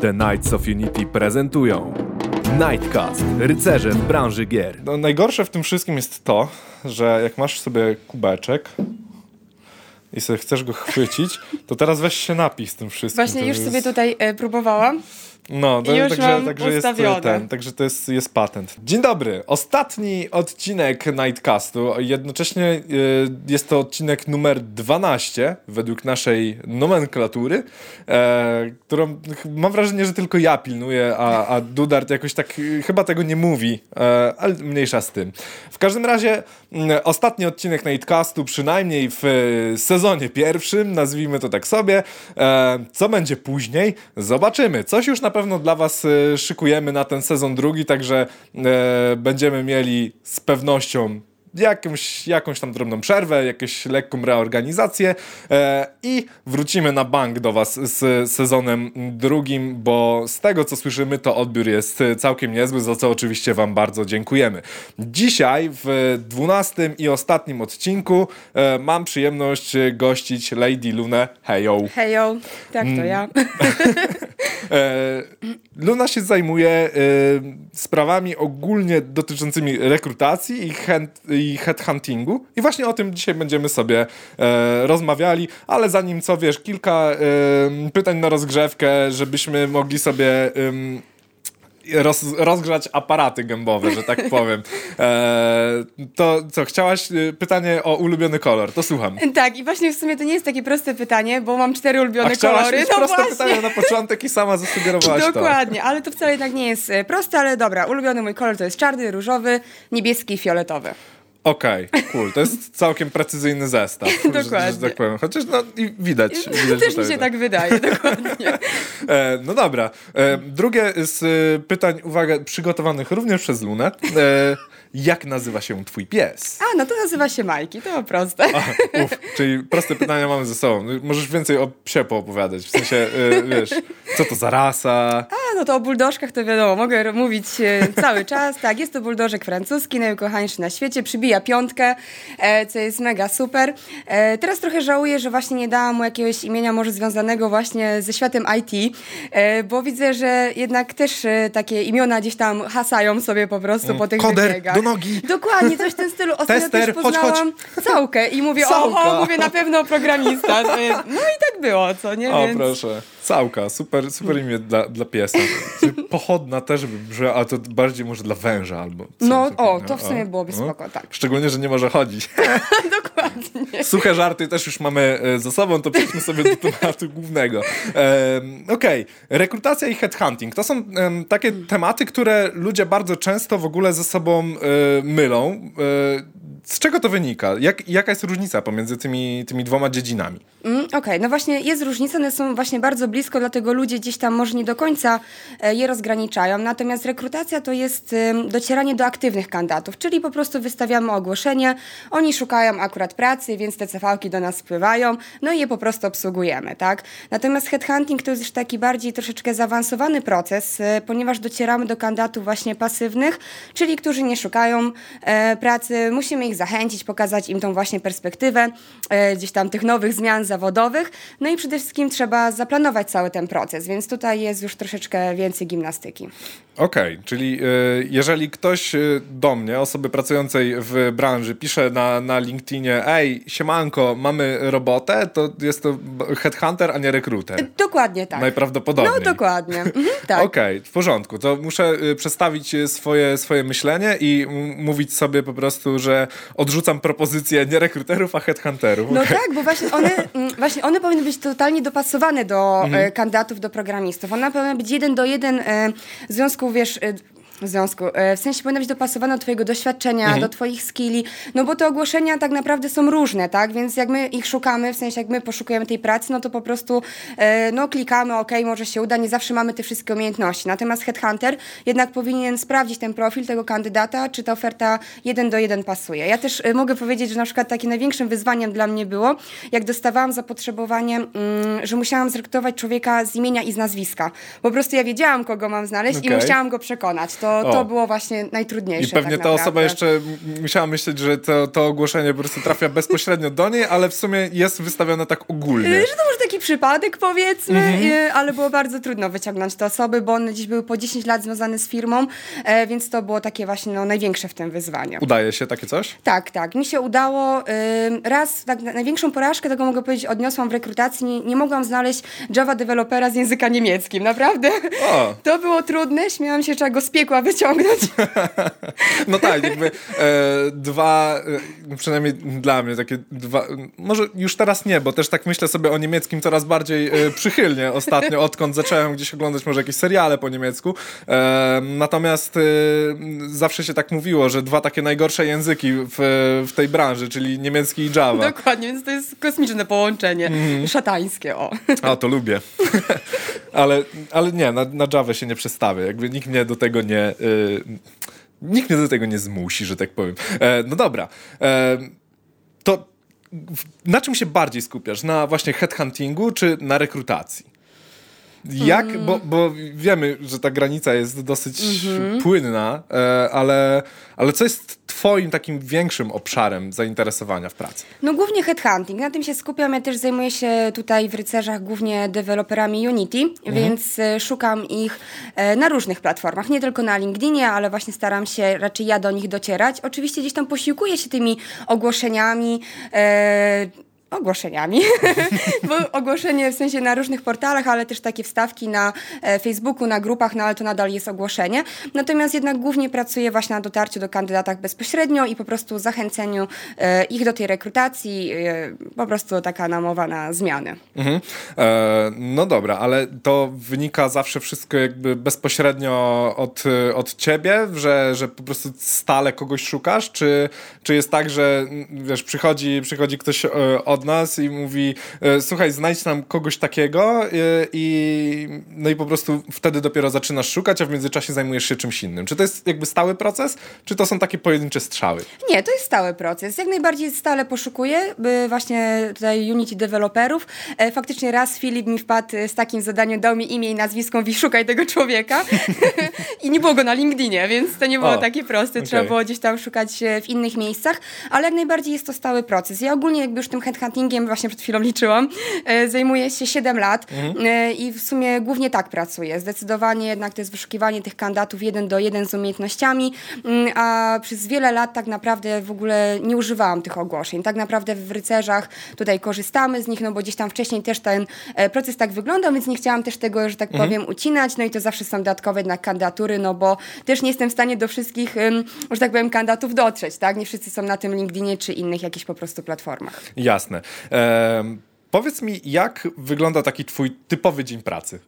The Knights of Unity prezentują Nightcast, rycerze w branży gier. No, najgorsze w tym wszystkim jest to, że jak masz sobie kubeczek i sobie chcesz go chwycić, to teraz weź się napij z tym wszystkim. Właśnie już jest... sobie tutaj e, próbowałam. No, to, Już także, mam także jest ustawione. ten, także to jest, jest patent. Dzień dobry. Ostatni odcinek Nightcastu. Jednocześnie y, jest to odcinek numer 12 według naszej nomenklatury, e, którą mam wrażenie, że tylko ja pilnuję, a, a Dudart jakoś tak y, chyba tego nie mówi, e, ale mniejsza z tym. W każdym razie mm, ostatni odcinek Nightcastu, przynajmniej w e, sezonie pierwszym, nazwijmy to tak sobie. E, co będzie później? Zobaczymy. Coś już na pewno dla Was e, szykujemy na ten sezon drugi, także e, będziemy mieli z pewnością jakąś, jakąś tam drobną przerwę, jakąś lekką reorganizację e, i wrócimy na bank do Was z sezonem drugim, bo z tego co słyszymy, to odbiór jest całkiem niezły, za co oczywiście Wam bardzo dziękujemy. Dzisiaj w dwunastym i ostatnim odcinku e, mam przyjemność gościć Lady Lunę. Hejo! Hejo, tak to ja. E, Luna się zajmuje e, sprawami ogólnie dotyczącymi rekrutacji i, hand, i headhuntingu. I właśnie o tym dzisiaj będziemy sobie e, rozmawiali, ale zanim co wiesz, kilka e, pytań na rozgrzewkę, żebyśmy mogli sobie. em, Roz, rozgrzać aparaty gębowe, że tak powiem. E, to co, chciałaś e, pytanie o ulubiony kolor? To słucham. Tak, i właśnie w sumie to nie jest takie proste pytanie, bo mam cztery A ulubione chciałaś kolory. mieć No proste właśnie. pytanie na początek i sama zasugerowałaś to. Dokładnie, ale to wcale jednak nie jest e, proste, ale dobra. Ulubiony mój kolor to jest czarny, różowy, niebieski i fioletowy. Okej, cool. To jest całkiem precyzyjny zestaw. że- Że, Dokładnie. tak powiem. Chociaż no i widać. widać Też że mi się tak wydaje, dokładnie. E, no dobra. E, drugie z e, pytań, uwaga, przygotowanych również przez Lunę. E, jak nazywa się twój pies? A, no to nazywa się Majki, to proste. Uf, czyli proste pytania mamy ze sobą. Możesz więcej o psie poopowiadać. W sensie, e, wiesz, co to za rasa? A, no to o buldożkach to wiadomo, mogę mówić cały czas. Tak, jest to buldożek francuski, najukochańszy na świecie, przybija piątkę, e, co jest mega super. E, teraz trochę żałuję, że właśnie nie dałam mu jakiegoś imienia może związanego właśnie ze światem IT, e, bo widzę, że jednak też takie imiona gdzieś tam hasają sobie po prostu po tych koder, wybiegach. do nogi. Dokładnie, coś w tym stylu. Ostatnio Tester, też chodź, chodź. poznałam całkę i mówię, Całka. oho, mówię na pewno programista. No i tak było, co nie? O, Więc... proszę. Całka, super, super imię dla, dla piesa. Pochodna też by brzmiała, a to bardziej może dla węża albo No, o, to w sumie byłoby spoko, tak. Szczególnie, że nie może chodzić. Dokładnie. Suche żarty też już mamy e, za sobą, to przejdźmy sobie do tematu głównego. Em, Okej, rekrutacja i headhunting. To są em, takie tematy, które ludzie bardzo często w ogóle ze sobą e, mylą. E, z czego to wynika? Jak, jaka jest różnica pomiędzy tymi, tymi dwoma dziedzinami? Mm, Okej, no właśnie jest różnica, one są właśnie bardzo blisko, dlatego ludzie gdzieś tam może nie do końca je rozgraniczają. Natomiast rekrutacja to jest docieranie do aktywnych kandydatów, czyli po prostu wystawiamy ogłoszenie, oni szukają akurat pracy, więc te CV-ki do nas spływają, no i je po prostu obsługujemy, tak? Natomiast headhunting to jest już taki bardziej troszeczkę zaawansowany proces, e, ponieważ docieramy do kandydatów właśnie pasywnych, czyli którzy nie szukają e, pracy, musimy ich zachęcić, pokazać im tą właśnie perspektywę e, gdzieś tam tych nowych zmian zawodowych. No i przede wszystkim trzeba zaplanować cały ten proces, więc tutaj jest już troszeczkę więcej gimnastyki. Okej, czyli e, jeżeli ktoś do mnie, osoby pracującej w branży, pisze na, na LinkedInie, ej, siemanko, mamy robotę, to jest to headhunter, a nie rekruter. Dokładnie tak. Najprawdopodobniej. No dokładnie. Mhm, tak. Okej, w porządku. To muszę y, przestawić swoje, swoje myślenie i mówić sobie po prostu, że odrzucam propozycje nie rekruterów, a headhunterów. No tak, bo właśnie one, mm, właśnie one powinny być totalnie dopasowane do e, kandydatów, do programistów. One powinny być jeden do jeden e, w związku, wiesz... W związku, e, w sensie powinna być dopasowana do twojego doświadczenia, do twoich skilli, no bo te ogłoszenia tak naprawdę są różne, tak, więc jak my ich szukamy, w sensie jak my poszukujemy tej pracy, no to po prostu e, no klikamy, ok, może się uda, nie zawsze mamy te wszystkie umiejętności, natomiast headhunter jednak powinien sprawdzić ten profil tego kandydata, czy ta oferta jeden do jeden pasuje. Ja też e, mogę powiedzieć, że na przykład takim największym wyzwaniem dla mnie było, jak dostawałam zapotrzebowanie, mm, że musiałam zrekrutować człowieka z imienia i z nazwiska. Po prostu ja wiedziałam, kogo mam znaleźć i Okej. musiałam go przekonać. To to, O. było właśnie najtrudniejsze. I pewnie tak ta osoba jeszcze musiała myśleć, że to, to ogłoszenie po prostu trafia bezpośrednio do niej, ale w sumie jest wystawione tak ogólnie. Y, Że to może taki przypadek powiedzmy, Mhm. y, ale było bardzo trudno wyciągnąć te osoby, bo one dziś były po 10 lat związane z firmą, e, więc to było takie właśnie no, największe w tym wyzwanie. Udaje się takie coś? Tak, tak. Mi się udało. raz, tak, na- największą porażkę, tego mogę powiedzieć, odniosłam w rekrutacji. Nie, nie mogłam znaleźć Java dewelopera z języka niemieckim. Naprawdę. O. To było trudne. Śmiałam się, trzeba go z piekła wyciągnąć. No tak, jakby e, dwa, e, przynajmniej dla mnie takie dwa, może już teraz nie, bo też tak myślę sobie o niemieckim coraz bardziej e, przychylnie ostatnio, odkąd zacząłem gdzieś oglądać może jakieś seriale po niemiecku. E, natomiast e, zawsze się tak mówiło, że dwa takie najgorsze języki w, w tej branży, czyli niemiecki i Java. Dokładnie, więc to jest kosmiczne połączenie. Mhm. Szatańskie, o. A, to lubię. ale, ale nie, na, na Java się nie przestawię. Jakby nikt mnie do tego nie... Y, nikt mnie do tego nie zmusi, że tak powiem. E, no dobra. E, to na czym się bardziej skupiasz? Na właśnie headhuntingu czy na rekrutacji? Jak, Mm. bo, bo wiemy, że ta granica jest dosyć Mhm. płynna, e, ale, ale co jest twoim takim większym obszarem zainteresowania w pracy? No głównie headhunting, na tym się skupiam. Ja też zajmuję się tutaj w rycerzach głównie deweloperami Unity, Mhm. więc e, szukam ich e, na różnych platformach, nie tylko na LinkedInie, ale właśnie staram się raczej ja do nich docierać. Oczywiście gdzieś tam posiłkuję się tymi ogłoszeniami. Ogłoszeniami, bo ogłoszenie w sensie na różnych portalach, ale też takie wstawki na e, Facebooku, na grupach, no ale to nadal jest ogłoszenie. Natomiast jednak głównie pracuję właśnie na dotarciu do kandydatach bezpośrednio i po prostu zachęceniu e, ich do tej rekrutacji, e, po prostu taka namowa na zmiany. Mhm. E, no dobra, ale to wynika zawsze wszystko jakby bezpośrednio od, od ciebie, że, że po prostu stale kogoś szukasz, czy, czy jest tak, że mm, wiesz, przychodzi, przychodzi ktoś e, od nas i mówi e, słuchaj, znajdź nam kogoś takiego e, i no i po prostu wtedy dopiero zaczynasz szukać, a w międzyczasie zajmujesz się czymś innym. Czy to jest jakby stały proces, czy to są takie pojedyncze strzały? Nie, to jest stały proces. Jak najbardziej stale poszukuję by właśnie tutaj Unity deweloperów. E, faktycznie raz Filip mi wpadł z takim zadaniem, dał mi imię i nazwisko, mówi szukaj tego człowieka. I nie było go na LinkedInie, więc to nie było O, takie proste. Trzeba okej. było gdzieś tam szukać w innych miejscach, ale jak najbardziej jest to stały proces. Ja ogólnie jakby już tym headhuntingiem, właśnie przed chwilą liczyłam, e, zajmuję się 7 lat e, i w sumie głównie tak pracuję. Zdecydowanie jednak to jest wyszukiwanie tych kandydatów jeden do jeden z umiejętnościami, mm, a przez wiele lat tak naprawdę w ogóle nie używałam tych ogłoszeń. Tak naprawdę w rycerzach tutaj korzystamy z nich, no bo gdzieś tam wcześniej też ten e, proces tak wyglądał, więc nie chciałam też tego, że tak powiem, ucinać, no i to zawsze są dodatkowe jednak kandydatury, no bo też nie jestem w stanie do wszystkich, że tak powiem, kandydatów dotrzeć, tak? Nie wszyscy są na tym LinkedInie czy innych jakichś po prostu platformach. Jasne. Powiedz mi, jak wygląda taki twój typowy dzień pracy?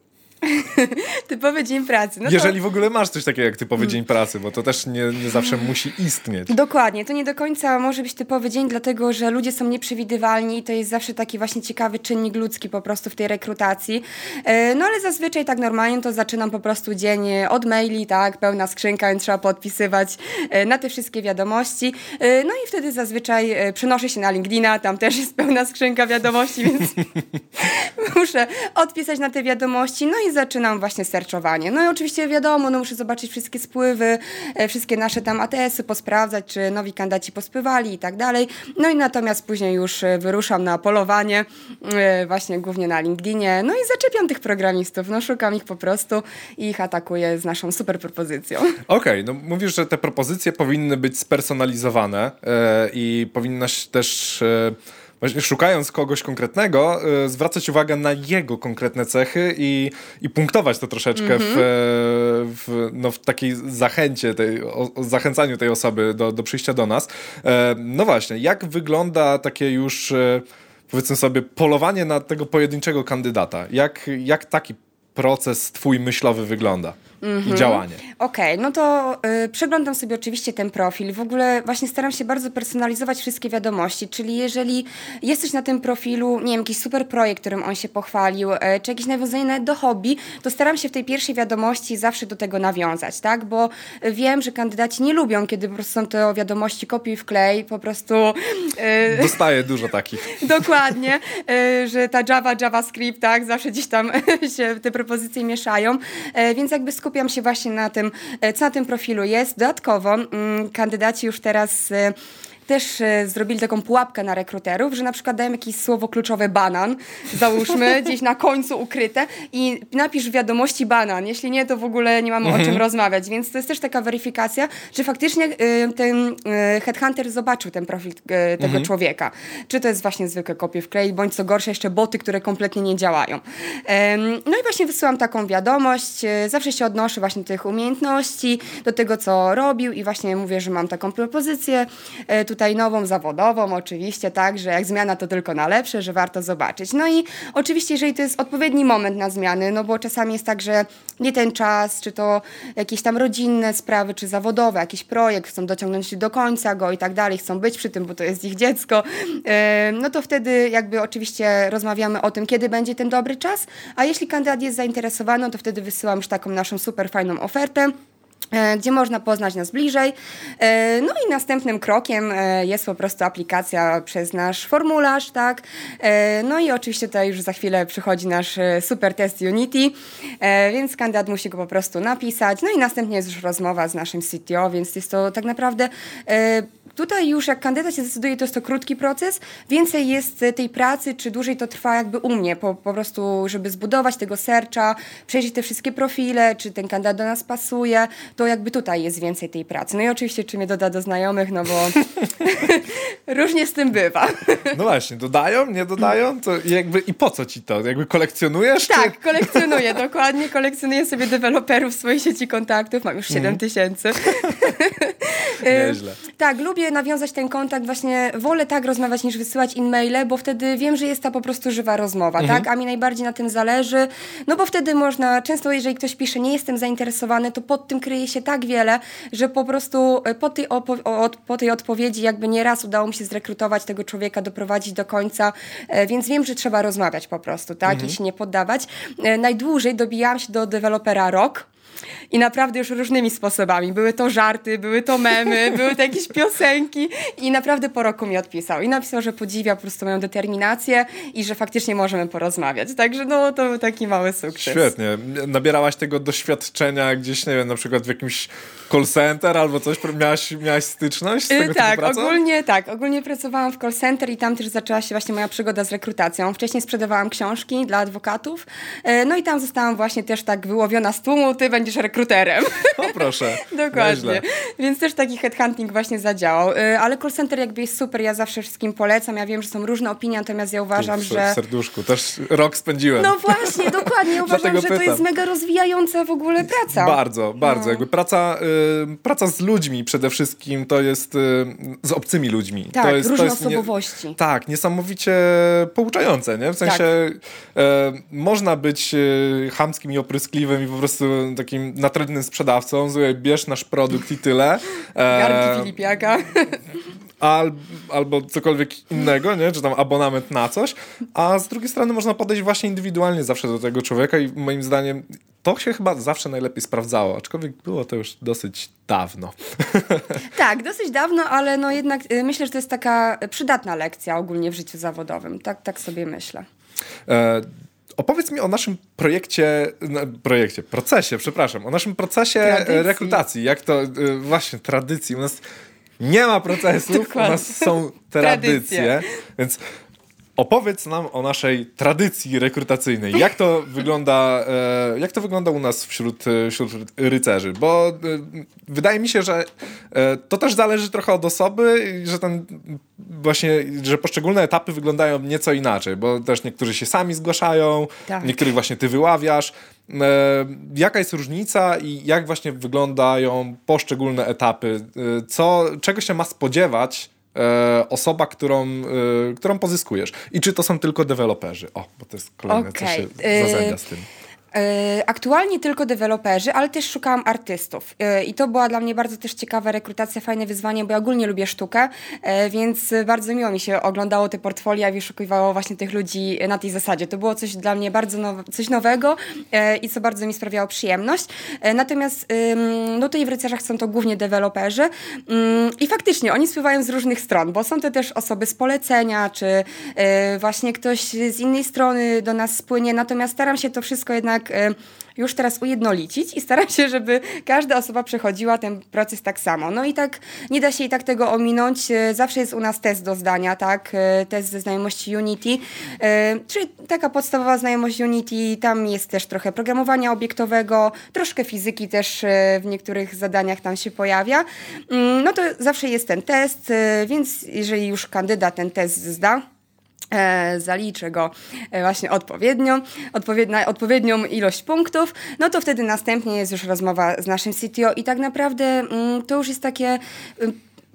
Typowy dzień pracy. No to... Jeżeli w ogóle masz coś takiego jak typowy dzień pracy, bo to też nie, nie zawsze musi istnieć. Dokładnie, to nie do końca może być typowy dzień, dlatego że ludzie są nieprzewidywalni i to jest zawsze taki właśnie ciekawy czynnik ludzki po prostu w tej rekrutacji. E, No ale zazwyczaj tak normalnie to zaczynam po prostu dzień e, od maili, tak, pełna skrzynka, więc trzeba podpisywać e, na te wszystkie wiadomości. No i wtedy zazwyczaj przenoszę się na LinkedIna, tam też jest pełna skrzynka wiadomości, więc muszę odpisać na te wiadomości, no i zaczynam właśnie searchowanie. No i oczywiście wiadomo, no muszę zobaczyć wszystkie spływy, e, wszystkie nasze tam ATS-y, posprawdzać, czy nowi kandydaci pospływali i tak dalej. No i natomiast później już e, wyruszam na polowanie, e, właśnie głównie na LinkedInie, no i zaczepiam tych programistów, no szukam ich po prostu i ich atakuję z naszą super propozycją. Okej, no mówisz, że te propozycje powinny być spersonalizowane e, i powinnaś też, właśnie szukając kogoś konkretnego, e, zwracać uwagę na jego konkretne cechy i, i punktować to troszeczkę w, e, w, no, w takiej zachęcie, tej, o, o zachęcaniu tej osoby do, do przyjścia do nas. E, no właśnie, jak wygląda takie już, e, powiedzmy sobie, polowanie na tego pojedynczego kandydata? Jak, jak taki proces twój myślowy wygląda i działanie? Okej, no to y, przeglądam sobie oczywiście ten profil. W ogóle właśnie staram się bardzo personalizować wszystkie wiadomości, czyli jeżeli jest coś na tym profilu, nie wiem, jakiś super projekt, którym on się pochwalił, y, czy jakieś nawiązanie do hobby, to staram się w tej pierwszej wiadomości zawsze do tego nawiązać, tak? Bo wiem, że kandydaci nie lubią, kiedy po prostu są to wiadomości kopiuj wklej, po prostu... y, Dostaję dużo takich. Dokładnie, y, że ta Java, JavaScript, tak, zawsze gdzieś tam się te propozycje mieszają, E, więc jakby skupiam skupiam się właśnie na tym, e, co na tym profilu jest. Dodatkowo mm, kandydaci już teraz e, też e, zrobili taką pułapkę na rekruterów, że na przykład dają jakieś słowo kluczowe banan, załóżmy, gdzieś na końcu ukryte i napisz w wiadomości banan. Jeśli nie, to w ogóle nie mamy o czym rozmawiać. Więc to jest też taka weryfikacja, że faktycznie e, ten e, headhunter zobaczył ten profil tego człowieka. Czy to jest właśnie zwykłe kopie wklej, bądź co gorsza jeszcze boty, które kompletnie nie działają. No i właśnie wysyłam taką wiadomość. Zawsze się odnoszę właśnie do tych umiejętności, do tego, co robił i właśnie mówię, że mam taką propozycję tutaj nową, zawodową. Oczywiście, tak, że jak zmiana to tylko na lepsze, że warto zobaczyć. No i oczywiście, jeżeli to jest odpowiedni moment na zmiany, no bo czasami jest tak, że nie ten czas, czy to jakieś tam rodzinne sprawy, czy zawodowe, jakiś projekt, chcą dociągnąć do końca go i tak dalej, chcą być przy tym, bo to jest ich dziecko, no to wtedy jakby oczywiście rozmawiamy o tym, kiedy będzie ten dobry czas, a jeśli kandydat jest zainteresowany, to wtedy wysyłam już taką naszą super fajną ofertę gdzie można poznać nas bliżej. E, No i następnym krokiem e, jest po prostu aplikacja przez nasz formularz, tak? E, No i oczywiście tutaj już za chwilę przychodzi nasz e, super test Unity, e, więc kandydat musi go po prostu napisać. No i następnie jest już rozmowa z naszym CTO, więc jest to tak naprawdę e, Tutaj już jak kandydat się zdecyduje, to jest to krótki proces. Więcej jest e, tej pracy, czy dłużej to trwa jakby u mnie, po, po prostu, żeby zbudować tego serca, przejrzeć te wszystkie profile, czy ten kandydat do nas pasuje, to jakby tutaj jest więcej tej pracy. No i oczywiście, czy mnie doda do znajomych, no bo różnie z tym bywa. No właśnie, dodają, nie dodają? To jakby, I po co ci to? Jakby kolekcjonujesz? Tak, kolekcjonuję, dokładnie. Kolekcjonuję sobie deweloperów w swojej sieci kontaktów. Mam już 7 tysięcy. Nieźle. Tak, lubię nawiązać ten kontakt, właśnie wolę tak rozmawiać niż wysyłać e-maile, bo wtedy wiem, że jest ta po prostu żywa rozmowa, Mhm. tak? A mi najbardziej na tym zależy, no bo wtedy można, często jeżeli ktoś pisze, nie jestem zainteresowany, to pod tym kryje się tak wiele, że po prostu e, po tej, od, po tej odpowiedzi jakby nieraz udało mi się zrekrutować tego człowieka, doprowadzić do końca, e, więc wiem, że trzeba rozmawiać po prostu, tak? Mhm. I się nie poddawać. E, Najdłużej dobijałam się do dewelopera rok, i naprawdę już różnymi sposobami. Były to żarty, były to memy, były to jakieś piosenki i naprawdę po roku mi odpisał. I napisał, że podziwia po prostu moją determinację i że faktycznie możemy porozmawiać. Także no to był taki mały sukces. Świetnie. Nabierałaś tego doświadczenia gdzieś, nie wiem, na przykład w jakimś call center albo coś, miałaś, miałaś styczność z Y, tego tak, ogólnie tak. Ogólnie pracowałam w call center i tam też zaczęła się właśnie moja przygoda z rekrutacją. Wcześniej sprzedawałam książki dla adwokatów. y, No i tam zostałam właśnie też tak wyłowiona z tłumu, ty będziesz rekruterem. O proszę. Dokładnie. Więc też taki headhunting właśnie zadziałał. Y, Ale call center jakby jest super, ja zawsze wszystkim polecam. Ja wiem, że są różne opinie, natomiast ja uważam, Tu w że... serduszku. Też rok spędziłem. No właśnie, dokładnie. Uważam, że to pytam. jest mega rozwijająca w ogóle praca. Bardzo, bardzo. No. Jakby praca, y, praca z ludźmi przede wszystkim to jest y, z obcymi ludźmi. Tak, to jest, różne to jest osobowości. tak, niesamowicie pouczające, nie? W sensie Tak. e, można być e, chamskim i opryskliwym i po prostu takim natrętnym sprzedawcą, słuchaj, bierz nasz produkt i tyle. E, Garnki Filipiaka. al, albo cokolwiek innego, nie? czy tam abonament na coś, a z drugiej strony można podejść właśnie indywidualnie zawsze do tego człowieka i moim zdaniem to się chyba zawsze najlepiej sprawdzało, aczkolwiek było to już dosyć dawno. Tak, dosyć dawno, ale no jednak y, myślę, że to jest taka przydatna lekcja ogólnie w życiu zawodowym. Tak, tak sobie myślę. Opowiedz mi o naszym projekcie, projekcie, procesie, przepraszam, o naszym procesie e, Tradycji. rekrutacji. Jak to, e, właśnie, tradycji. U nas nie ma procesów, u nas są tradycje, Tradycje. więc opowiedz nam o naszej tradycji rekrutacyjnej. Jak to wygląda, e, jak to wygląda u nas wśród, e, wśród rycerzy? Bo e, wydaje mi się, że to też zależy trochę od osoby, że ten właśnie, że poszczególne etapy wyglądają nieco inaczej, bo też niektórzy się sami zgłaszają, Tak. niektórych właśnie ty wyławiasz. Jaka jest różnica i jak właśnie wyglądają poszczególne etapy? Co, czego się ma spodziewać e, osoba, którą, e, którą pozyskujesz? I czy to są tylko deweloperzy? O, bo to jest kolejne, co Okej. się Y, zazębia z tym. E, Aktualnie tylko deweloperzy, ale też szukałam artystów. E, I to była dla mnie bardzo też ciekawa rekrutacja, fajne wyzwanie, bo ja ogólnie lubię sztukę, e, więc bardzo miło mi się oglądało te portfolia i wyszukiwało właśnie tych ludzi na tej zasadzie. To było coś dla mnie bardzo coś nowego i co bardzo mi sprawiało przyjemność. Natomiast no tutaj w rycerzach są to głównie deweloperzy Ym, i faktycznie oni spływają z różnych stron, bo są to też osoby z polecenia, czy właśnie ktoś z innej strony do nas spłynie, natomiast staram się to wszystko jednak e, już teraz ujednolicić i staram się, żeby każda osoba przechodziła ten proces tak samo. No i tak nie da się i tak tego ominąć. E, zawsze jest u nas test do zdania, tak? E, test ze znajomości Unity, czyli taka podstawowa znajomość Unity, tam jest też trochę programowania obiektowego, troszkę fizyki też w niektórych zadaniach tam się pojawia. Mm, no to zawsze jest ten test, więc jeżeli już kandydat ten test zda, zaliczę go e, właśnie odpowiednio, odpowiednia, odpowiednią ilość punktów, no to wtedy następnie jest już rozmowa z naszym CTO i tak naprawdę mm, to już jest takie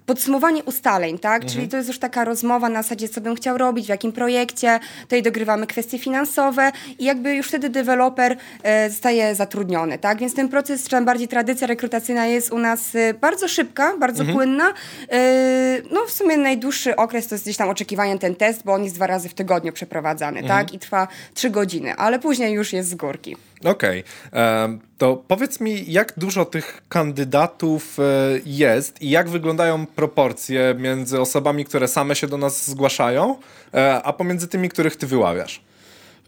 podsumowanie ustaleń, tak? Mhm. Czyli to jest już taka rozmowa na zasadzie, co bym chciał robić, w jakim projekcie, tutaj dogrywamy kwestie finansowe i jakby już wtedy deweloper e, zostaje zatrudniony, tak? Więc ten proces, czy tam bardziej tradycja rekrutacyjna jest u nas e, bardzo szybka, bardzo mhm. płynna. E, no w sumie najdłuższy okres to jest gdzieś tam oczekiwanie ten test, bo on jest dwa razy w tygodniu przeprowadzany, mhm. tak? I trwa trzy godziny, ale później już jest z górki. Okej. Okay. To powiedz mi, jak dużo tych kandydatów e, jest i jak wyglądają proporcje między osobami, które same się do nas zgłaszają, e, a pomiędzy tymi, których ty wyławiasz?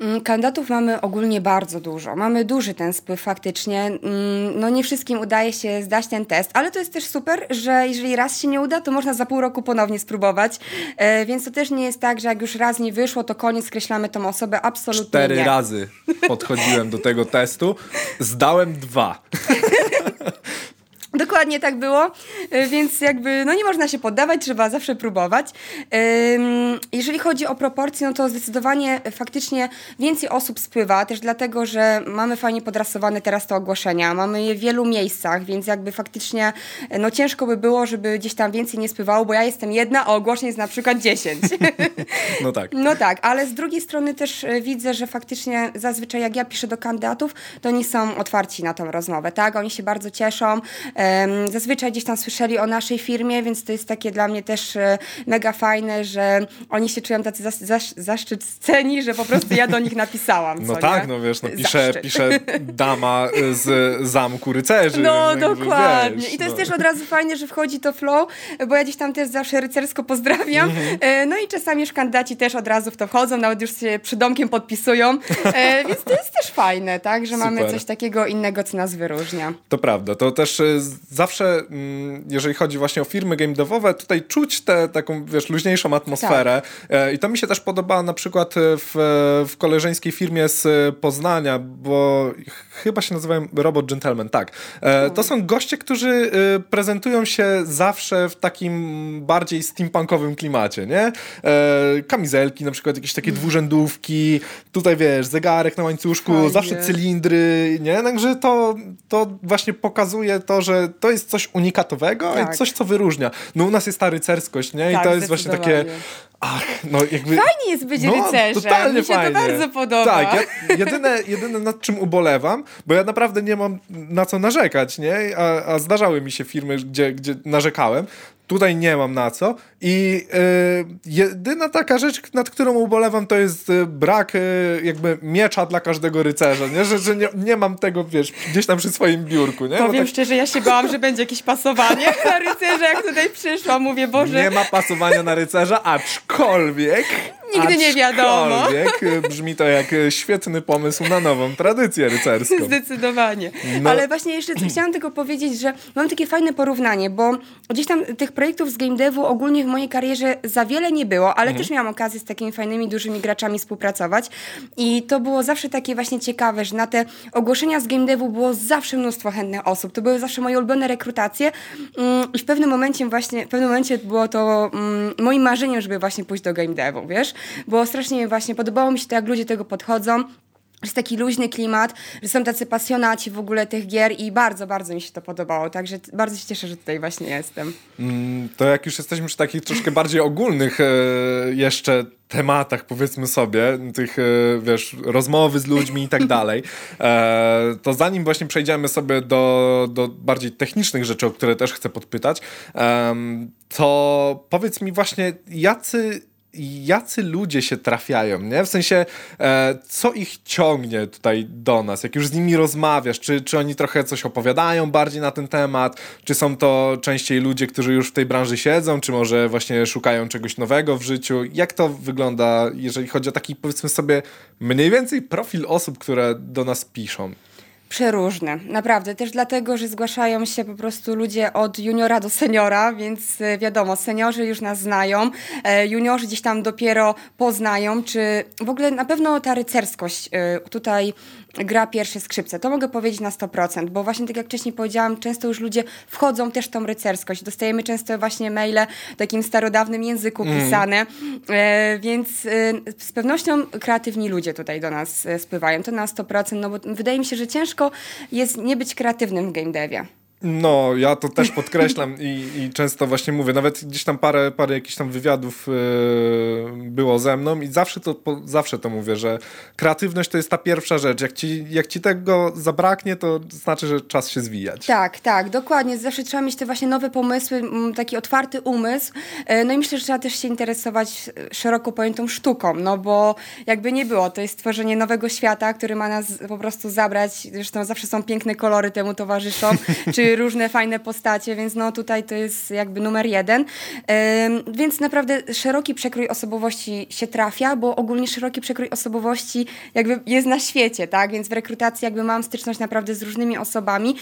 Mm, kandydatów mamy ogólnie bardzo dużo. Mamy duży ten spływ faktycznie. Mm, no nie wszystkim udaje się zdać ten test, ale to jest też super, że jeżeli raz się nie uda, to można za pół roku ponownie spróbować. E, więc to też nie jest tak, że jak już raz nie wyszło, to koniec skreślamy tą osobę. Absolutnie Cztery nie. razy podchodziłem do tego testu. Zdałem dwa. Dokładnie tak było, e, więc jakby no nie można się poddawać, trzeba zawsze próbować. Jeżeli chodzi o proporcje, no to zdecydowanie faktycznie więcej osób spływa, też dlatego, że mamy fajnie podrasowane teraz te ogłoszenia, mamy je w wielu miejscach, więc jakby faktycznie no ciężko by było, żeby gdzieś tam więcej nie spływało, bo ja jestem jedna, a ogłoszeń jest na przykład 10. No tak. No tak, ale z drugiej strony też e, widzę, że faktycznie zazwyczaj jak ja piszę do kandydatów, to oni są otwarci na tą rozmowę, tak? Oni się bardzo cieszą, Zazwyczaj gdzieś tam słyszeli o naszej firmie, więc to jest takie dla mnie też e, mega fajne, że oni się czują tacy zas, zas, zaszczyt sceni, że po prostu ja do nich napisałam. No tak, nie? no wiesz, no pisze, pisze dama z zamku rycerzy. No, no dokładnie. Wiesz, I to jest no. też od razu fajne, że wchodzi to flow, bo ja gdzieś tam też zawsze rycersko pozdrawiam. Mhm. E, no i czasami już kandydaci też od razu w to wchodzą, nawet już się przy domkiem podpisują, e, więc to jest też fajne, tak, że Super. mamy coś takiego innego, co nas wyróżnia. To prawda, to też zawsze, mm, jeżeli chodzi właśnie o firmy game devowe, tutaj czuć tę taką, wiesz, luźniejszą atmosferę. Tak. E, I to mi się też podoba na przykład w, w koleżeńskiej firmie z Poznania, bo chyba się nazywają Robot Gentleman, tak. E, to są goście, którzy e, prezentują się zawsze w takim bardziej steampunkowym klimacie, nie? Kamizelki, na przykład jakieś takie dwurzędówki, tutaj wiesz, zegarek na łańcuszku, Fajnie. zawsze cylindry, nie? Także to, to właśnie pokazuje to, że to jest coś unikatowego tak. i coś, co wyróżnia. No u nas jest ta rycerskość, nie? I tak, to jest właśnie takie Ach, no jakby... Fajnie jest być no, rycerzem. Totalnie Mi się fajnie. to bardzo podoba. Tak, ja, jedyne, jedyne nad czym ubolewam, bo ja naprawdę nie mam na co narzekać, nie? A, a zdarzały mi się firmy, gdzie, gdzie narzekałem, Tutaj nie mam na co. I y, jedyna taka rzecz, nad którą ubolewam, to jest y, brak y, jakby miecza dla każdego rycerza, nie? Że, że nie, nie, mam tego, wiesz, gdzieś tam przy swoim biurku, nie? Powiem tak... szczerze, ja się bałam, że będzie jakieś pasowanie na rycerza, jak tutaj przyszłam. Mówię, Boże... Nie ma pasowania na rycerza, aczkolwiek Nigdy nie wiadomo. Brzmi to jak świetny pomysł na nową tradycję rycerską. Zdecydowanie. No. Ale właśnie jeszcze chciałam tylko powiedzieć, że mam takie fajne porównanie, bo gdzieś tam tych projektów z game devu ogólnie w mojej karierze za wiele nie było, ale mhm. też miałam okazję z takimi fajnymi, dużymi graczami współpracować i to było zawsze takie właśnie ciekawe, że na te ogłoszenia z game devu było zawsze mnóstwo chętnych osób. To były zawsze moje ulubione rekrutacje mm, i w pewnym momencie właśnie, w pewnym momencie było to mm, moim marzeniem, żeby właśnie pójść do game devu, wiesz? bo strasznie właśnie podobało mi się to, jak ludzie tego podchodzą jest taki luźny klimat, że są tacy pasjonaci w ogóle tych gier i bardzo, bardzo mi się to podobało, także bardzo się cieszę, że tutaj właśnie jestem. Mm, to jak już jesteśmy przy takich troszkę bardziej ogólnych e, jeszcze tematach, powiedzmy sobie, tych, e, wiesz, rozmowy z ludźmi i tak dalej, e, to zanim właśnie przejdziemy sobie do, do bardziej technicznych rzeczy, o które też chcę podpytać, to powiedz mi właśnie, jacy jacy ludzie się trafiają, nie? W sensie, e, co ich ciągnie tutaj do nas? Jak już z nimi rozmawiasz, czy, czy oni trochę coś opowiadają bardziej na ten temat? Czy są to częściej ludzie, którzy już w tej branży siedzą, czy może właśnie szukają czegoś nowego w życiu? Jak to wygląda, jeżeli chodzi o taki, powiedzmy sobie, mniej więcej profil osób, które do nas piszą? Przeróżne, naprawdę. Też dlatego, że zgłaszają się po prostu ludzie od juniora do seniora, więc e, wiadomo, seniorzy już nas znają, e, juniorzy gdzieś tam dopiero poznają, czy w ogóle na pewno ta rycerskość e, tutaj gra pierwsze skrzypce. To mogę powiedzieć na 100%, bo właśnie tak jak wcześniej powiedziałam, często już ludzie wchodzą też w tą rycerskość. Dostajemy często właśnie maile w takim starodawnym języku mm. pisane, więc z pewnością kreatywni ludzie tutaj do nas spływają. To na 100%, no bo wydaje mi się, że ciężko jest nie być kreatywnym w game devie. No, ja to też podkreślam i, i, często właśnie mówię, nawet gdzieś tam parę, parę jakichś tam wywiadów yy, było ze mną i zawsze to, po, zawsze to mówię, że kreatywność to jest ta pierwsza rzecz. Jak ci, jak ci tego zabraknie, to znaczy, że czas się zwijać. Tak, tak, dokładnie. Zawsze trzeba mieć te właśnie nowe pomysły, taki otwarty umysł. Yy, no i myślę, że trzeba też się interesować szeroko pojętą sztuką, no bo jakby nie było, to jest tworzenie nowego świata, który ma nas po prostu zabrać. Zresztą zawsze są piękne kolory temu towarzyszą, czy różne fajne postacie, więc no tutaj to jest jakby numer jeden. Więc naprawdę szeroki przekrój osobowości się trafia, bo ogólnie szeroki przekrój osobowości jakby jest na świecie, tak? Więc w rekrutacji jakby mam styczność naprawdę z różnymi osobami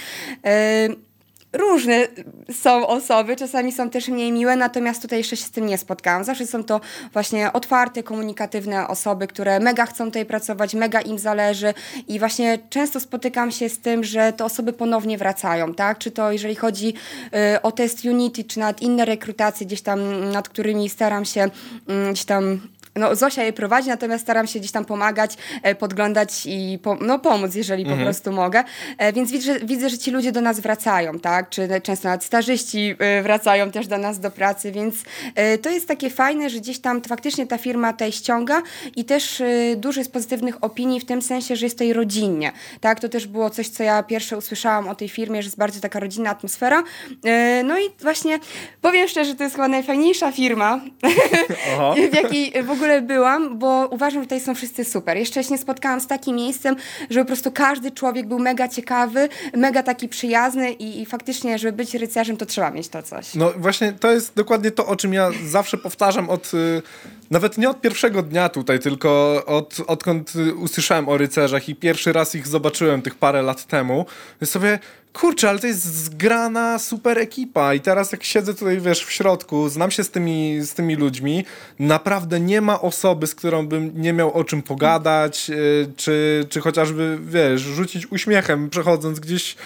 różne są osoby, czasami są też mniej miłe, natomiast tutaj jeszcze się z tym nie spotkałam. Zawsze są to właśnie otwarte, komunikatywne osoby, które mega chcą tutaj pracować, mega im zależy i właśnie często spotykam się z tym, że te osoby ponownie wracają, tak? Czy to jeżeli chodzi y, o test Unity, czy nad inne rekrutacje gdzieś tam, nad którymi staram się y, gdzieś tam no, Zosia je prowadzi, natomiast staram się gdzieś tam pomagać, e, podglądać i po, no, pomóc, jeżeli mhm. po prostu mogę. E, więc widzę, widzę, że ci ludzie do nas wracają, tak? Czy często nawet starzyści e, wracają też do nas do pracy, więc to jest takie fajne, że gdzieś tam faktycznie ta firma tutaj ściąga i też dużo jest pozytywnych opinii w tym sensie, że jest tutaj rodzinnie, tak? To też było coś, co ja pierwsze usłyszałam o tej firmie, że jest bardzo taka rodzinna atmosfera. No i właśnie powiem szczerze, to jest chyba najfajniejsza firma, w jakiej w ogóle ogóle byłam, bo uważam, że tutaj są wszyscy super. Jeszcze się nie spotkałam z takim miejscem, żeby po prostu każdy człowiek był mega ciekawy, mega taki przyjazny i, i faktycznie, żeby być rycerzem, to trzeba mieć to coś. No właśnie, to jest dokładnie to, o czym ja zawsze powtarzam od... Y nawet nie od pierwszego dnia tutaj, tylko od, odkąd usłyszałem o rycerzach i pierwszy raz ich zobaczyłem tych parę lat temu, sobie kurczę, ale to jest zgrana super ekipa i teraz jak siedzę tutaj, wiesz, w środku, znam się z tymi, z tymi ludźmi, naprawdę nie ma osoby, z którą bym nie miał o czym pogadać, yy, czy, czy chociażby, wiesz, rzucić uśmiechem przechodząc gdzieś yy,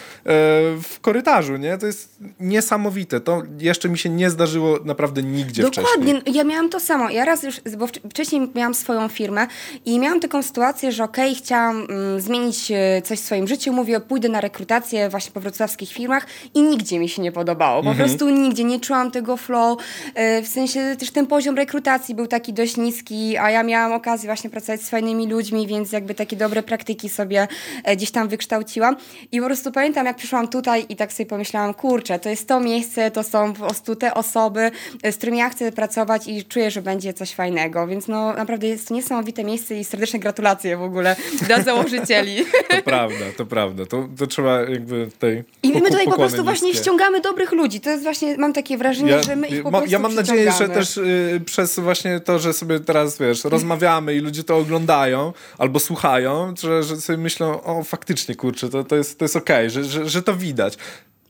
w korytarzu, nie? To jest niesamowite. To jeszcze mi się nie zdarzyło naprawdę nigdzie Dokładnie. wcześniej. Dokładnie. Ja miałam to samo. Ja raz już, bo wcześniej miałam swoją firmę i miałam taką sytuację, że okej, okay, chciałam mm, zmienić e, coś w swoim życiu, mówię, pójdę na rekrutację właśnie po wrocławskich firmach i nigdzie mi się nie podobało. Po mhm. prostu nigdzie, nie czułam tego flow. E, w sensie też ten poziom rekrutacji był taki dość niski, a ja miałam okazję właśnie pracować z fajnymi ludźmi, więc jakby takie dobre praktyki sobie e, gdzieś tam wykształciłam. I po prostu pamiętam, jak przyszłam tutaj i tak sobie pomyślałam, kurczę, to jest to miejsce, to są po prostu te osoby, z którymi ja chcę pracować i czuję, że będzie coś fajnego. Więc no naprawdę jest to niesamowite miejsce i serdeczne gratulacje w ogóle dla założycieli. To prawda, to prawda. To, to trzeba jakby tutaj I my tutaj po prostu właśnie ściągamy dobrych ludzi. To jest właśnie, mam takie wrażenie, ja, że my ich po ma, prostu Ja mam nadzieję, że też y, przez właśnie to, że sobie teraz, wiesz, rozmawiamy i ludzie to oglądają albo słuchają, że, że sobie myślą, o faktycznie, kurczę, to, to jest, to jest okej, okay, że, że, że to widać.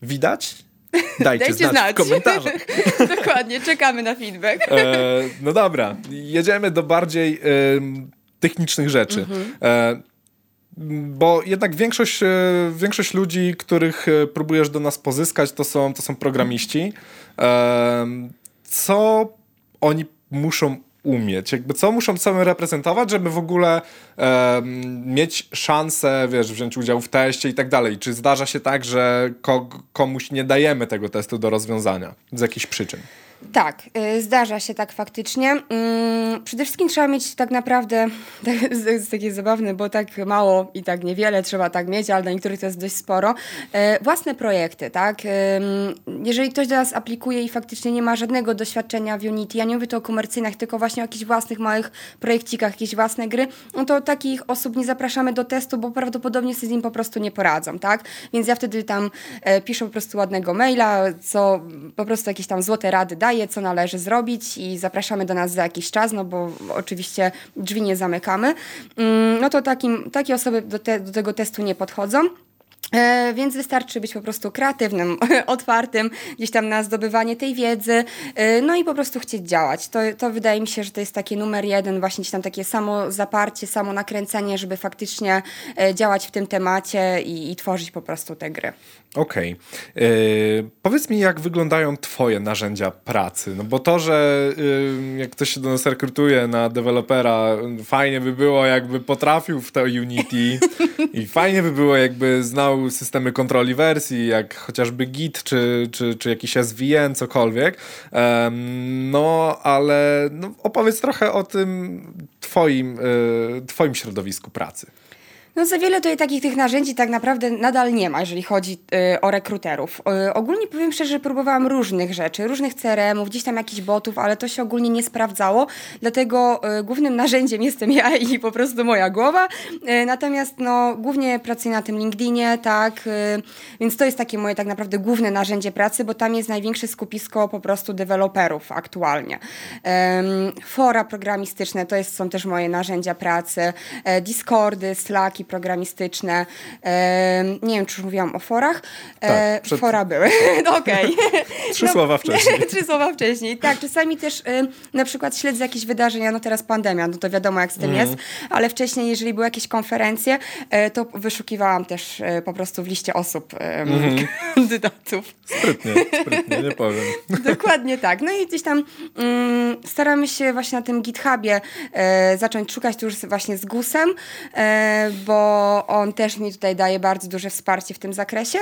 Widać? Dajcie, Dajcie znać, znać, w komentarzach. Dokładnie, czekamy na feedback. E, no dobra, jedziemy do bardziej e, technicznych rzeczy. Mhm. E, bo jednak większość, e, większość ludzi, których e, próbujesz do nas pozyskać, to są, to są programiści. Co oni muszą umieć? Jakby co muszą sobie reprezentować, żeby w ogóle mieć szansę, wiesz, wziąć udział w teście i tak dalej? Czy zdarza się tak, że ko komuś nie dajemy tego testu do rozwiązania z jakichś przyczyn? Tak, y, zdarza się tak faktycznie. Mm, przede wszystkim trzeba mieć tak naprawdę, tak, jest takie zabawne, bo tak mało i tak niewiele trzeba tak mieć, ale dla niektórych to jest dość sporo. Y, własne projekty, tak? Jeżeli ktoś do nas aplikuje i faktycznie nie ma żadnego doświadczenia w Unity, ja nie mówię to o komercyjnych, tylko właśnie o jakichś własnych małych projekcikach, jakieś własne gry, no to takich osób nie zapraszamy do testu, bo prawdopodobnie sobie z nim po prostu nie poradzą, tak? Więc ja wtedy tam e, piszę po prostu ładnego maila, co po prostu jakieś tam złote rady daję, co należy zrobić i zapraszamy do nas za jakiś czas, no bo oczywiście drzwi nie zamykamy, mm, no to takim, takie osoby do, te, do tego testu nie podchodzą. E, więc wystarczy być po prostu kreatywnym, otwartym gdzieś tam na zdobywanie tej wiedzy, e, no i po prostu chcieć działać. To, to wydaje mi się, że to jest takie numer jeden, właśnie tam takie samo zaparcie, samo nakręcenie, żeby faktycznie e, działać w tym temacie i, i tworzyć po prostu te gry. Okej. Okay. powiedz mi, jak wyglądają Twoje narzędzia pracy? No bo to, że yy, jak ktoś się do nas rekrutuje na dewelopera, fajnie by było, jakby potrafił w to Unity i fajnie by było, jakby znał systemy kontroli wersji, jak chociażby Git czy, czy, czy jakiś SVN, cokolwiek. no, ale no, opowiedz trochę o tym Twoim, yy, twoim środowisku pracy. No za wiele tutaj takich tych narzędzi tak naprawdę nadal nie ma, jeżeli chodzi y, o rekruterów. Y, ogólnie powiem szczerze, że próbowałam różnych rzeczy, różnych CRM-ów, gdzieś tam jakichś botów, ale to się ogólnie nie sprawdzało, dlatego y, głównym narzędziem jestem ja i po prostu moja głowa. Y, natomiast no, głównie pracuję na tym LinkedInie, tak, y, więc to jest takie moje tak naprawdę główne narzędzie pracy, bo tam jest największe skupisko po prostu deweloperów aktualnie. fora programistyczne to jest, są też moje narzędzia pracy, e, Discordy, Slacki, programistyczne. nie wiem, czy już mówiłam o forach. E, tak, przed... Fora były. No, okej. Trzy no, słowa wcześniej. Trzy słowa wcześniej. Tak, czasami też na przykład śledzę jakieś wydarzenia, no teraz pandemia, no to wiadomo jak z tym mm. jest, ale wcześniej, jeżeli były jakieś konferencje, e, to wyszukiwałam też e, po prostu w liście osób mm. kandydatów. Sprytnie, sprytnie, nie powiem. Dokładnie tak. No i gdzieś tam mm, staramy się właśnie na tym GitHubie e, zacząć szukać tu już właśnie z GUSem, e, bo bo on też mi tutaj daje bardzo duże wsparcie w tym zakresie.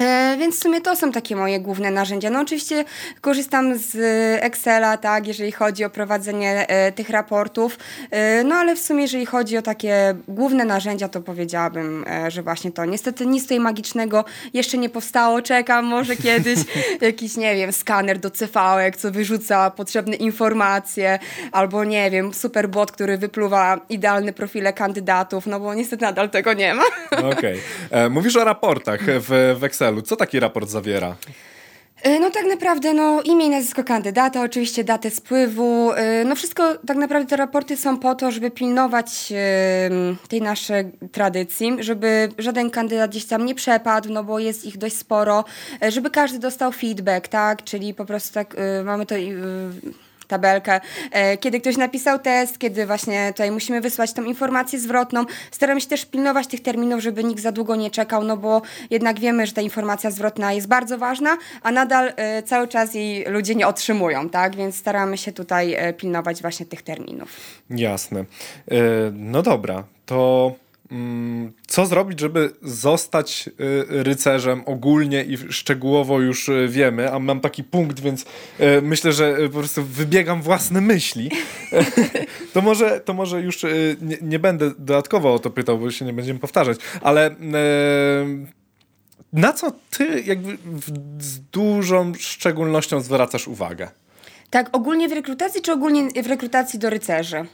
E, więc w sumie to są takie moje główne narzędzia. No oczywiście korzystam z Excela, tak, jeżeli chodzi o prowadzenie e, tych raportów, e, no ale w sumie jeżeli chodzi o takie główne narzędzia, to powiedziałabym, że właśnie to. Niestety nic tutaj magicznego jeszcze nie powstało, czekam może kiedyś jakiś, nie wiem, skaner do cv co wyrzuca potrzebne informacje, albo nie wiem, super bot, który wypluwa idealne profile kandydatów, no bo niestety nadal tego nie ma. Okej. Okay. Mówisz o raportach w, w Excelu. Co taki raport zawiera? E, no tak naprawdę, no imię i nazwisko kandydata, oczywiście datę spływu, e, no wszystko, tak naprawdę te raporty są po to, żeby pilnować tej naszej tradycji, żeby żaden kandydat gdzieś tam nie przepadł, no bo jest ich dość sporo, e, żeby każdy dostał feedback, tak, czyli po prostu tak mamy to tabelkę, e, kiedy ktoś napisał test, kiedy właśnie tutaj musimy wysłać tą informację zwrotną. Staramy się też pilnować tych terminów, żeby nikt za długo nie czekał, no bo jednak wiemy, że ta informacja zwrotna jest bardzo ważna, a nadal e, cały czas jej ludzie nie otrzymują, tak? Więc staramy się tutaj e, pilnować właśnie tych terminów. Jasne. No dobra, to co zrobić, żeby zostać y, rycerzem ogólnie i szczegółowo już y, wiemy, a mam taki punkt, więc y, myślę, że po prostu wybiegam własne myśli. to, może, to może już nie, nie, będę dodatkowo o to pytał, bo się nie będziemy powtarzać, ale na co ty jakby z dużą szczególnością zwracasz uwagę? Tak, ogólnie w rekrutacji, czy ogólnie w rekrutacji do rycerzy? Eee,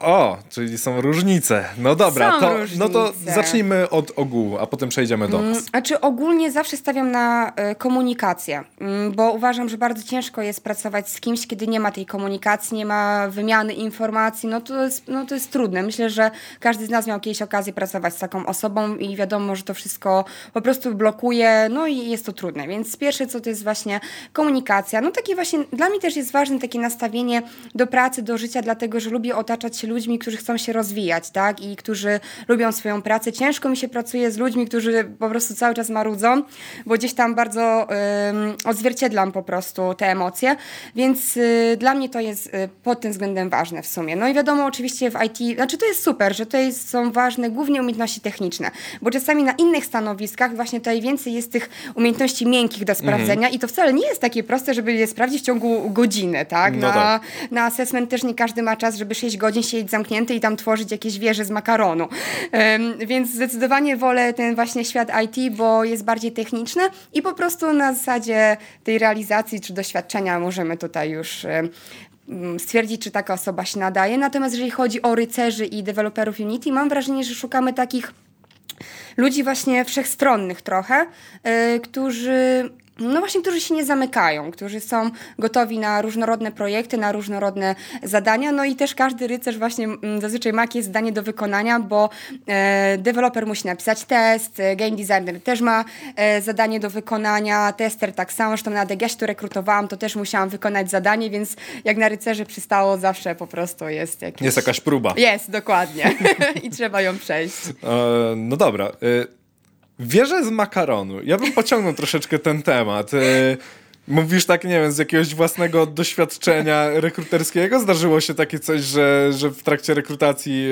o, czyli są różnice. No dobra, są to, różnice. no to zacznijmy od ogółu, a potem przejdziemy do nas. Mm, czy ogólnie zawsze stawiam na y, komunikację, mm, bo uważam, że bardzo ciężko jest pracować z kimś, kiedy nie ma tej komunikacji, nie ma wymiany informacji, no to jest, no to jest trudne. Myślę, że każdy z nas miał kiedyś okazję pracować z taką osobą i wiadomo, że to wszystko po prostu blokuje, no i jest to trudne. Więc pierwsze co to jest właśnie komunikacja, no takie właśnie właśnie dla mnie też jest ważne takie nastawienie do pracy, do życia, dlatego że lubię otaczać się ludźmi, którzy chcą się rozwijać, tak? I którzy lubią swoją pracę. Ciężko mi się pracuje z ludźmi, którzy po prostu cały czas marudzą, bo gdzieś tam bardzo odzwierciedlam po prostu te emocje, więc y, dla mnie to jest y, pod tym względem ważne w sumie. No i wiadomo, oczywiście w IT, znaczy to jest super, że tutaj są ważne głównie umiejętności techniczne, bo czasami na innych stanowiskach właśnie tutaj więcej jest tych umiejętności miękkich do sprawdzenia mhm. i to wcale nie jest takie proste, żeby je sprawdzić ciągu godziny, tak? No na, tak. na assessment też nie każdy ma czas, żeby 6 godzin siedzieć zamknięty i tam tworzyć jakieś wieże z makaronu. Um, więc zdecydowanie wolę ten właśnie świat IT, bo jest bardziej techniczny i po prostu na zasadzie tej realizacji czy doświadczenia możemy tutaj już um, stwierdzić, czy taka osoba się nadaje. Natomiast jeżeli chodzi o rycerzy i deweloperów Unity, mam wrażenie, że szukamy takich ludzi właśnie wszechstronnych trochę, yy, którzy no właśnie, którzy się nie zamykają, którzy są gotowi na różnorodne projekty, na różnorodne zadania, no i też każdy rycerz właśnie mm, zazwyczaj ma jakieś zadanie do wykonania, bo e, deweloper musi napisać test, e, game designer też ma e, zadanie do wykonania, tester tak samo, zresztą na DGS, który rekrutowałam, to też musiałam wykonać zadanie, więc jak na rycerzy przystało, zawsze po prostu jest jakiś... Jest jakaś próba. Jest, dokładnie. I trzeba ją przejść. E, no dobra. Wierzę z makaronu. Ja bym pociągnął troszeczkę ten temat. E, Mówisz tak, nie wiem, z jakiegoś własnego doświadczenia rekruterskiego? Zdarzyło się takie coś, że, że w trakcie rekrutacji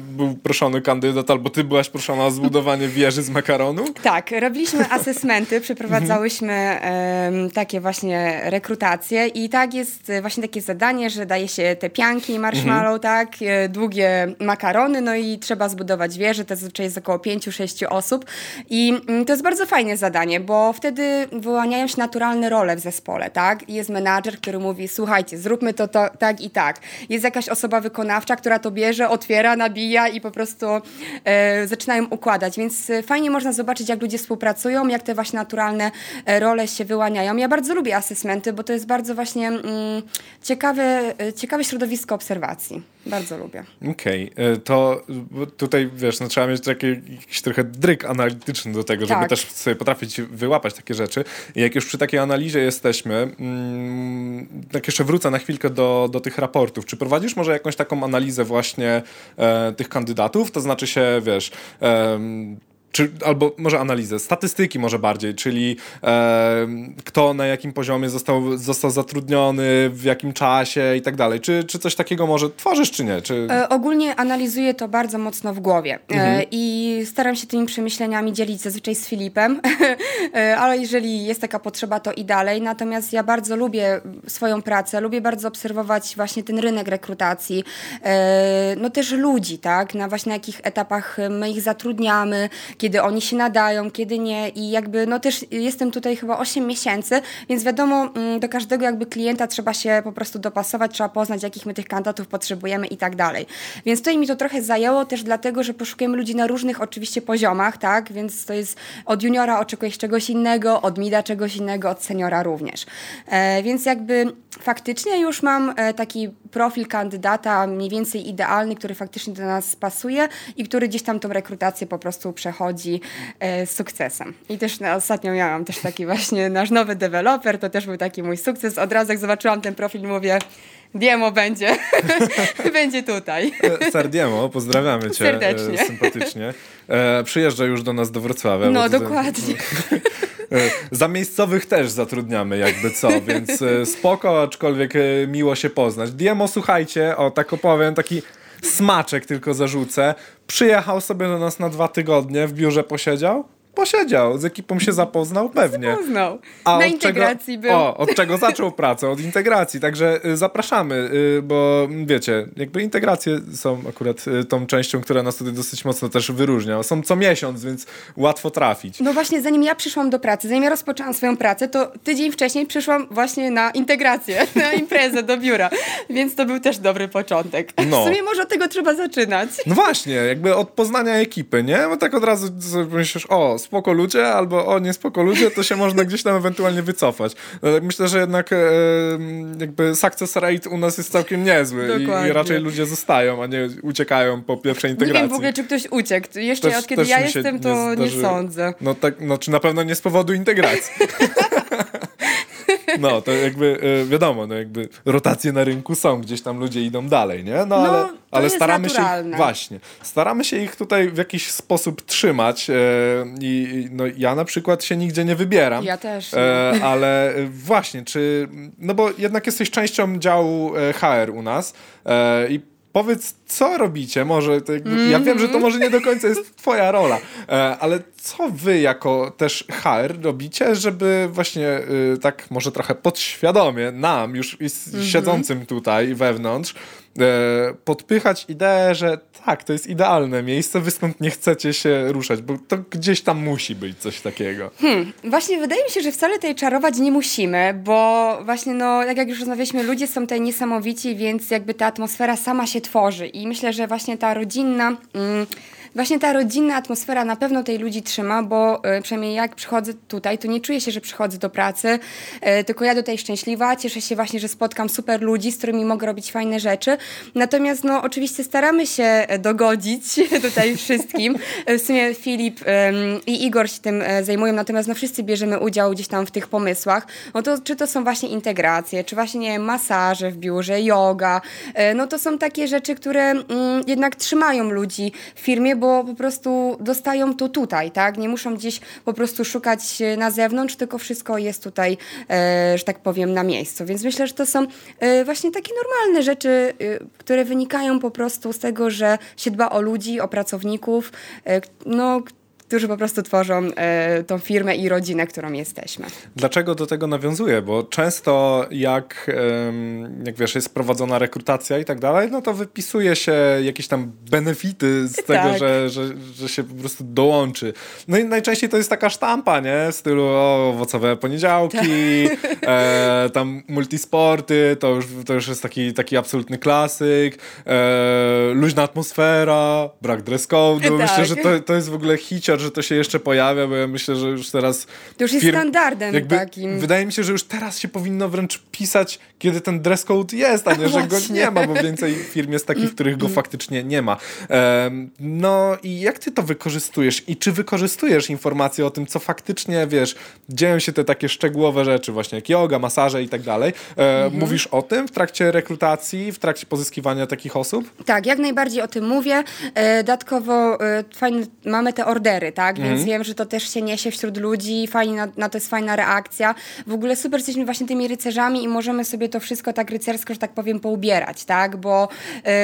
był proszony kandydat, albo ty byłaś proszona o zbudowanie wieży z makaronu? Tak, robiliśmy asesmenty, przeprowadzałyśmy um, takie właśnie rekrutacje i tak jest właśnie takie zadanie, że daje się te pianki marshmallow, mhm. tak, e, długie makarony, no i trzeba zbudować wieżę, to zazwyczaj jest około 5-6 osób i mm, to jest bardzo fajne zadanie, bo wtedy wyłaniają się naturalne role w zespole, tak? Jest menadżer, który mówi, słuchajcie, zróbmy to, to tak i tak. Jest jakaś osoba wykonawcza, która to bierze, otwiera, nabija i po prostu e, zaczynają układać. Więc e, fajnie można zobaczyć, jak ludzie współpracują, jak te właśnie naturalne e, role się wyłaniają. Ja bardzo lubię asesmenty, bo to jest bardzo właśnie mm, ciekawe, e, ciekawe środowisko obserwacji. Bardzo lubię. Okej, okay. to tutaj wiesz, no, trzeba mieć taki, jakiś trochę dryk analityczny do tego, żeby tak. też sobie potrafić wyłapać takie rzeczy. I jak już przy takiej analizie jesteśmy, mm, tak jeszcze wrócę na chwilkę do, do tych raportów. Czy prowadzisz może jakąś taką analizę właśnie e, tych kandydatów? To znaczy się, wiesz, e, czy, albo może analizę, statystyki może bardziej, czyli e, kto na jakim poziomie został, został zatrudniony, w jakim czasie i tak dalej. Czy, czy coś takiego może tworzysz, czy nie? Czy... E, ogólnie analizuję to bardzo mocno w głowie e, mhm. i staram się tymi przemyśleniami dzielić zazwyczaj z Filipem, e, ale jeżeli jest taka potrzeba, to i dalej. Natomiast ja bardzo lubię swoją pracę, lubię bardzo obserwować właśnie ten rynek rekrutacji, e, no też ludzi, tak, na właśnie jakich etapach my ich zatrudniamy, kiedy oni się nadają, kiedy nie i jakby no też jestem tutaj chyba 8 miesięcy, więc wiadomo mm, do każdego jakby klienta trzeba się po prostu dopasować, trzeba poznać jakich my tych kandydatów potrzebujemy i tak dalej. Więc tutaj mi to trochę zajęło też dlatego, że poszukujemy ludzi na różnych oczywiście poziomach, tak, więc to jest od juniora oczekujesz czegoś innego, od mida czegoś innego, od seniora również. E, więc jakby faktycznie już mam e, taki profil kandydata mniej więcej idealny, który faktycznie do nas pasuje i który gdzieś tam tą rekrutację po prostu przechodzi e, z sukcesem. I też na, ostatnio miałam też taki właśnie nasz nowy deweloper, to też był taki mój sukces. Od razu jak zobaczyłam ten profil, mówię Diemo będzie, będzie tutaj. E, Sar Diemo, pozdrawiamy cię Serdecznie. sympatycznie. E, przyjeżdża już do nas do Wrocławia. No, dokładnie. Za miejscowych też zatrudniamy jakby co, więc e, spoko, aczkolwiek e, miło się poznać. Diemo, słuchajcie, o tak opowiem, taki smaczek tylko zarzucę. Przyjechał sobie do nas na dwa tygodnie, w biurze posiedział, posiedział, z ekipą się zapoznał, pewnie. Zapoznał. A Na integracji czego, był. O, od czego zaczął pracę? Od integracji, także y, zapraszamy, y, bo wiecie, jakby integracje są akurat y, tą częścią, która nas tutaj dosyć mocno też wyróżnia. Są co miesiąc, więc łatwo trafić. No właśnie, zanim ja przyszłam do pracy, zanim ja rozpoczęłam swoją pracę, to tydzień wcześniej przyszłam właśnie na integrację, na imprezę do biura, więc to był też dobry początek. No. W sumie może od tego trzeba zaczynać. No właśnie, jakby od poznania ekipy, nie? Bo tak od razu myślisz, o, spoko ludzie, albo o nie spoko ludzie, to się można gdzieś tam ewentualnie wycofać. No, tak myślę, że jednak e, jakby success rate u nas jest całkiem niezły i, i, raczej ludzie zostają, a nie uciekają po pierwszej integracji. Nie wiem w ogóle, czy ktoś uciekł. Jeszcze też, od kiedy ja jestem, to nie, nie sądzę. No tak, no czy na pewno nie z powodu integracji. No, to jakby e, wiadomo, no jakby rotacje na rynku są, gdzieś tam ludzie idą dalej, nie? No, no ale, ale staramy naturalne. się ich, właśnie, staramy się ich tutaj w jakiś sposób trzymać e, i no ja na przykład się nigdzie nie wybieram. Ja też. E, ale właśnie, czy, no bo jednak jesteś częścią działu HR u nas i powiedz, co robicie? Może to, mm -hmm. ja wiem, że to może nie do końca jest twoja rola, e, ale co wy jako też HR robicie, żeby właśnie y, tak może trochę podświadomie nam, już mm -hmm. siedzącym tutaj wewnątrz, podpychać ideę, że tak, to jest idealne miejsce, wy stąd nie chcecie się ruszać, bo to gdzieś tam musi być coś takiego. Hmm, właśnie wydaje mi się, że wcale tej czarować nie musimy, bo właśnie no, jak, jak już rozmawialiśmy, ludzie są tutaj niesamowici, więc jakby ta atmosfera sama się tworzy i myślę, że właśnie ta rodzinna... Mm, Właśnie ta rodzinna atmosfera na pewno tej ludzi trzyma, bo y, przynajmniej jak przychodzę tutaj, to nie czuję się, że przychodzę do pracy, y, tylko ja tutaj szczęśliwa, cieszę się właśnie, że spotkam super ludzi, z którymi mogę robić fajne rzeczy. Natomiast no oczywiście staramy się e, dogodzić tutaj wszystkim. E, w sumie Filip i Igor się tym e, zajmują, natomiast no wszyscy bierzemy udział gdzieś tam w tych pomysłach. No to czy to są właśnie integracje, czy właśnie masaże w biurze, yoga, no to są takie rzeczy, które mm, jednak trzymają ludzi w firmie, bo po prostu dostają to tutaj, tak? Nie muszą gdzieś po prostu szukać na zewnątrz, tylko wszystko jest tutaj, że tak powiem, na miejscu. Więc myślę, że to są właśnie takie normalne rzeczy, które wynikają po prostu z tego, że się dba o ludzi, o pracowników, e, no, którzy po prostu tworzą e, tą firmę i rodzinę, którą jesteśmy. Dlaczego do tego nawiązuję? Bo często jak, jak wiesz, jest prowadzona rekrutacja i tak dalej, no to wypisuje się jakieś tam benefity z tego, tak. że, że, że się po prostu dołączy. No i najczęściej to jest taka sztampa, nie? W stylu o, owocowe poniedziałki, tak. e, tam multisporty, to już, to już jest taki, taki absolutny klasyk, e, luźna atmosfera, brak dress code'u. Tak. Myślę, że to, to jest w ogóle hicior że to się jeszcze pojawia, bo ja myślę, że już teraz... To już jest firm, standardem jakby, takim. Wydaje mi się, że już teraz się powinno wręcz pisać, kiedy ten dress code jest, a nie, że go nie ma, bo więcej firm jest takich, których go faktycznie nie ma. Um, no i jak ty to wykorzystujesz? I czy wykorzystujesz informacje o tym, co faktycznie, wiesz, dzieją się te takie szczegółowe rzeczy, właśnie jak yoga, masaże i tak dalej. E, mhm. Mówisz o tym w trakcie rekrutacji, w trakcie pozyskiwania takich osób? Tak, jak najbardziej o tym mówię. E, dodatkowo e, fajne, mamy te ordery, tak? Więc mhm. wiem, że to też się niesie wśród ludzi, fajnie na, na, to jest fajna reakcja. W ogóle super jesteśmy właśnie tymi rycerzami i możemy sobie to wszystko tak rycersko, że tak powiem, poubierać, tak? Bo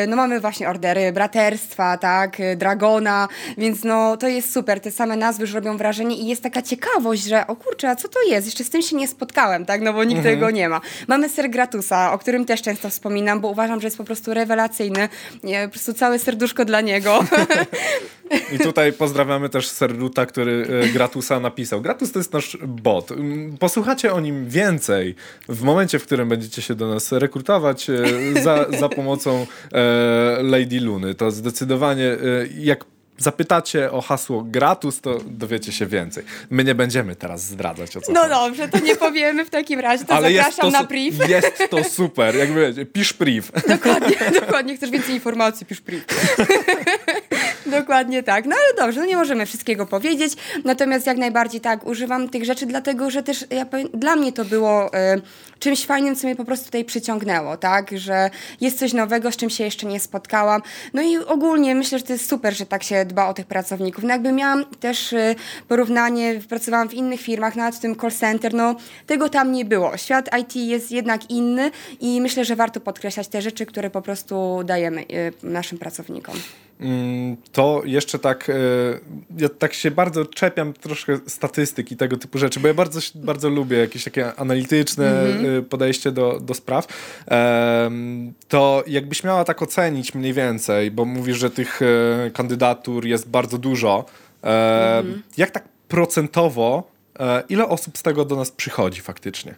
y, no mamy właśnie ordery braterstwa, tak? Y, Dragona, więc no to jest super. Te same nazwy już robią wrażenie i jest taka ciekawość, że o kurczę, a co to jest? Jeszcze z tym się nie spotkałem, tak? No bo nikt mhm. tego nie ma. Mamy ser Gratusa, o którym też często wspominam, bo uważam, że jest po prostu rewelacyjny. Nie, po prostu całe serduszko dla niego. I tutaj pozdrawiamy też Serruta, który e, Gratusa napisał. Gratus to jest nasz bot. Mm, posłuchacie o nim więcej w momencie, w którym będziecie się do nas rekrutować e, za, za pomocą e, Lady Luny. To zdecydowanie jak zapytacie o hasło gratus, to dowiecie się więcej. My nie będziemy teraz zdradzać o co No chodzi. dobrze, to nie powiemy w takim razie, to Ale zapraszam to, na brief. Jest to super, jakby wiecie, pisz brief. Dokładnie, dokładnie, chcesz więcej informacji, pisz brief. Dokładnie tak. No ale dobrze, no nie możemy wszystkiego powiedzieć, natomiast jak najbardziej tak, używam tych rzeczy, dlatego że też ja powiem, dla mnie to było y, czymś fajnym, co mnie po prostu tutaj przyciągnęło, tak, że jest coś nowego, z czym się jeszcze nie spotkałam. No i ogólnie myślę, że to jest super, że tak się dba o tych pracowników. No jakby miałam też y, porównanie, pracowałam w innych firmach, nawet w tym call center, no tego tam nie było. Świat IT jest jednak inny i myślę, że warto podkreślać te rzeczy, które po prostu dajemy y, naszym pracownikom. Mm, to jeszcze tak, e, ja tak się bardzo czepiam troszkę statystyk i tego typu rzeczy, bo ja bardzo, bardzo lubię jakieś takie analityczne mm-hmm. podejście do, do spraw. To jakbyś miała tak ocenić mniej więcej, bo mówisz, że tych e, kandydatur jest bardzo dużo. Mm-hmm. Jak tak procentowo, ile osób z tego do nas przychodzi faktycznie?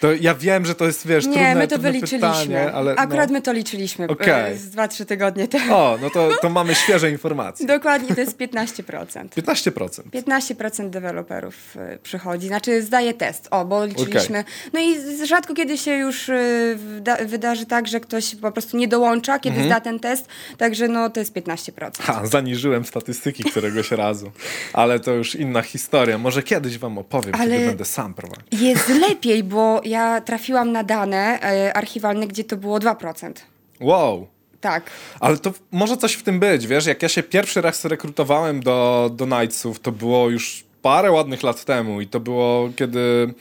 To ja wiem, że to jest, wiesz, Nie, trudne, my to wyliczyliśmy. Pytanie, ale Akurat no. my to liczyliśmy okay. z 2-3 tygodnie temu. O, no to, to mamy świeże informacje. Dokładnie, to jest 15%. 15%? 15% deweloperów y, przychodzi, znaczy zdaje test, o, bo liczyliśmy. Okay. No i rzadko kiedy się już y, wydarzy tak, że ktoś po prostu nie dołącza, kiedy mhm. zda ten test, także no to jest 15%. Ha, zaniżyłem statystyki któregoś razu, ale to już inna historia. Może kiedyś wam opowiem, ale kiedy będę sam prowadził. Jest lepiej, bo ja trafiłam na dane e, archiwalne, gdzie to było 2%. Wow. Tak. Ale to może coś w tym być, wiesz? Jak ja się pierwszy raz rekrutowałem do, do Knightsów, to było już parę ładnych lat temu i to było kiedy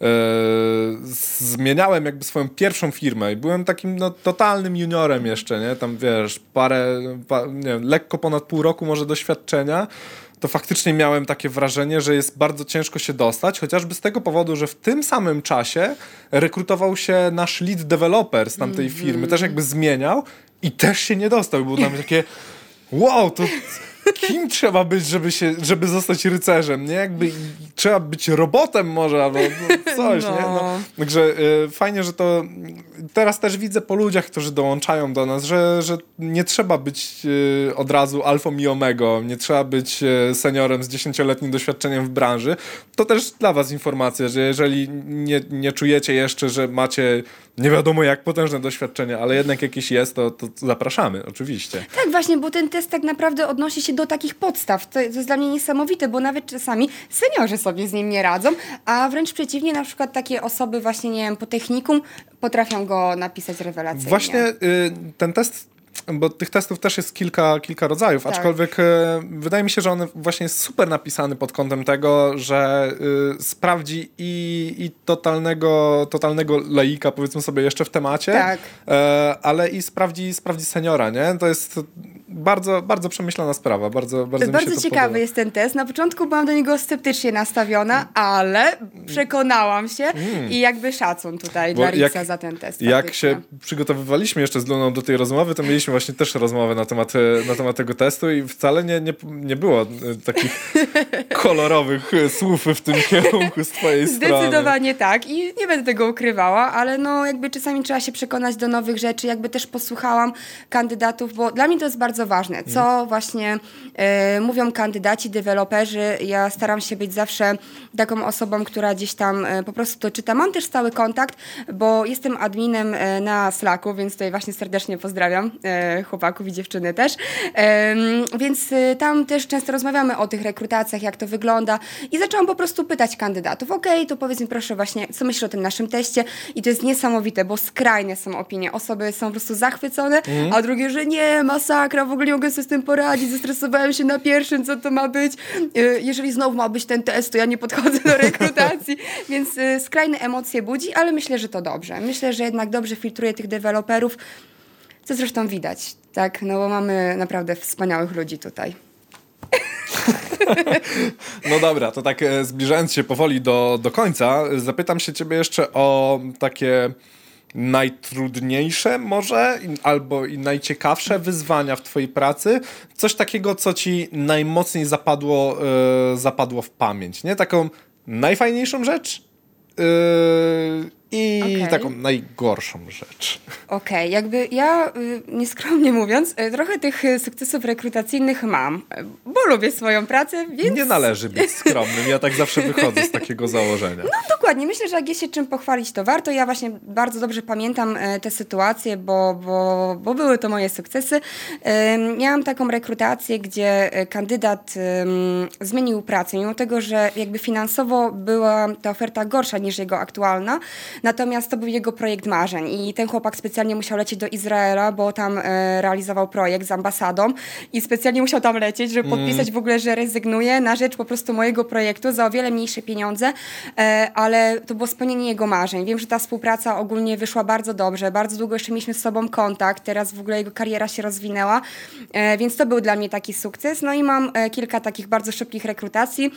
e, zmieniałem jakby swoją pierwszą firmę i byłem takim no, totalnym juniorem jeszcze, nie? Tam wiesz, parę, pa, nie wiem, lekko ponad pół roku może doświadczenia to faktycznie miałem takie wrażenie, że jest bardzo ciężko się dostać, chociażby z tego powodu, że w tym samym czasie rekrutował się nasz lead developer z tamtej mm -hmm. firmy, też jakby zmieniał i też się nie dostał. Było tam takie wow, to kim trzeba być, żeby, się, żeby zostać rycerzem, nie? Jakby trzeba być robotem może, albo no, coś, no. nie? No, także y, fajnie, że to teraz też widzę po ludziach, którzy dołączają do nas, że, że nie trzeba być y, od razu alfą i omego, nie trzeba być y, seniorem z dziesięcioletnim doświadczeniem w branży. To też dla was informacja, że jeżeli nie, nie czujecie jeszcze, że macie nie wiadomo jak potężne doświadczenie, ale jednak jakieś jest, to, to zapraszamy, oczywiście. Tak, właśnie, bo ten test tak naprawdę odnosi się do takich podstaw. To, to jest dla mnie niesamowite, bo nawet czasami seniorzy sobie z nim nie radzą, a wręcz przeciwnie, na przykład takie osoby właśnie, nie wiem, po technikum potrafią go napisać rewelacyjnie. Właśnie y, ten test bo tych testów też jest kilka, kilka rodzajów, tak. aczkolwiek e, wydaje mi się, że on właśnie jest super napisany pod kątem tego, że y, sprawdzi i, i totalnego, totalnego laika, powiedzmy sobie, jeszcze w temacie, tak. e, ale i sprawdzi, sprawdzi seniora, nie? To jest bardzo, bardzo przemyślana sprawa. Bardzo, bardzo, bardzo ciekawy podoba. jest ten test. Na początku byłam do niego sceptycznie nastawiona, ale przekonałam się mm. i jakby szacun tutaj Bo dla Rixa za ten test. Jak się przygotowywaliśmy jeszcze z Luną do tej rozmowy, to mieliśmy właśnie też rozmowę na temat, na temat tego testu i wcale nie, nie, nie było e, takich kolorowych słów w tym kierunku z twojej strony. Zdecydowanie tak i nie będę tego ukrywała, ale no jakby czasami trzeba się przekonać do nowych rzeczy, jakby też posłuchałam kandydatów, bo dla mnie to jest bardzo ważne, co mm. właśnie y, mówią kandydaci, deweloperzy. Ja staram się być zawsze taką osobą, która gdzieś tam y, po prostu to czyta. Mam też stały kontakt, bo jestem adminem y, na Slacku, więc tutaj właśnie serdecznie pozdrawiam chłopaków i dziewczyny też. Więc tam też często rozmawiamy o tych rekrutacjach, jak to wygląda i zaczęłam po prostu pytać kandydatów, ok, to powiedz mi proszę właśnie, co myślisz o tym naszym teście i to jest niesamowite, bo skrajne są opinie. Osoby są po prostu zachwycone, mm. a drugie, że nie, masakra, w ogóle nie mogę sobie z tym poradzić, zestresowałem się na pierwszym, co to ma być. Y, jeżeli znowu ma być ten test, to ja nie podchodzę do rekrutacji, więc y, skrajne emocje budzi, ale myślę, że to dobrze. Myślę, że jednak dobrze filtruje tych deweloperów, co zresztą widać, tak, no bo mamy naprawdę wspaniałych ludzi tutaj. No dobra, to tak e, zbliżając się powoli do, do końca, zapytam się ciebie jeszcze o takie najtrudniejsze może albo i najciekawsze wyzwania w twojej pracy? Coś takiego, co ci najmocniej zapadło, yy, zapadło w pamięć, nie? Taką najfajniejszą rzecz? Yy, i okay. taką najgorszą rzecz. Okej, okay. jakby ja, y, nieskromnie mówiąc, y, trochę tych y, sukcesów rekrutacyjnych mam, bo lubię swoją pracę, więc... Nie należy być skromnym, ja tak zawsze wychodzę z takiego założenia. No dokładnie, myślę, że jak jest się czym pochwalić, to warto. Ja właśnie bardzo dobrze pamiętam te sytuacje, bo, bo, bo były to moje sukcesy. Miałam taką rekrutację, gdzie kandydat zmienił pracę, mimo tego, że jakby finansowo była ta oferta gorsza niż jego aktualna, Natomiast to był jego projekt marzeń i ten chłopak specjalnie musiał lecieć do Izraela, bo tam e, realizował projekt z ambasadą i specjalnie musiał tam lecieć, żeby mm. podpisać w ogóle, że rezygnuje na rzecz po prostu mojego projektu za o wiele mniejsze pieniądze, e, ale to było spełnienie jego marzeń. Wiem, że ta współpraca ogólnie wyszła bardzo dobrze, bardzo długo jeszcze mieliśmy z sobą kontakt, teraz w ogóle jego kariera się rozwinęła, e, więc to był dla mnie taki sukces. No i mam kilka takich bardzo szybkich rekrutacji,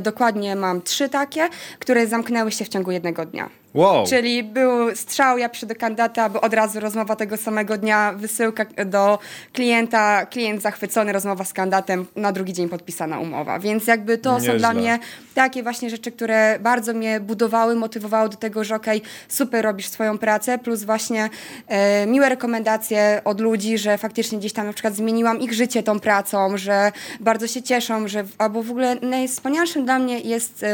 dokładnie mam trzy takie, które zamknęły się w ciągu jednego dnia. Wow. Czyli był strzał, ja przyszedł do kandydata, bo od razu rozmowa tego samego dnia, wysyłka do klienta, klient zachwycony, rozmowa z kandydatem, na drugi dzień podpisana umowa. Więc jakby to Nieźle. są dla mnie takie właśnie rzeczy, które bardzo mnie budowały, motywowały do tego, że okej, okay, super robisz swoją pracę, plus właśnie e, miłe rekomendacje od ludzi, że faktycznie gdzieś tam na przykład zmieniłam ich życie tą pracą, że bardzo się cieszą, że albo w ogóle najwspanialszym dla mnie jest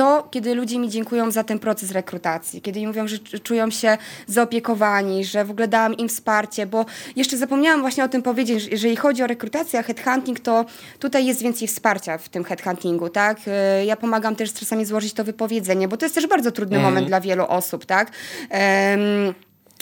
to, kiedy ludzie mi dziękują za ten proces rekrutacji, kiedy mi mówią, że czują się zaopiekowani, że w ogóle dałam im wsparcie, bo jeszcze zapomniałam właśnie o tym powiedzieć, że jeżeli chodzi o rekrutację, a headhunting, to tutaj jest więcej wsparcia w tym headhuntingu, tak? Y, ja pomagam też czasami złożyć to wypowiedzenie, bo to jest też bardzo trudny mm. moment dla wielu osób, tak? Um,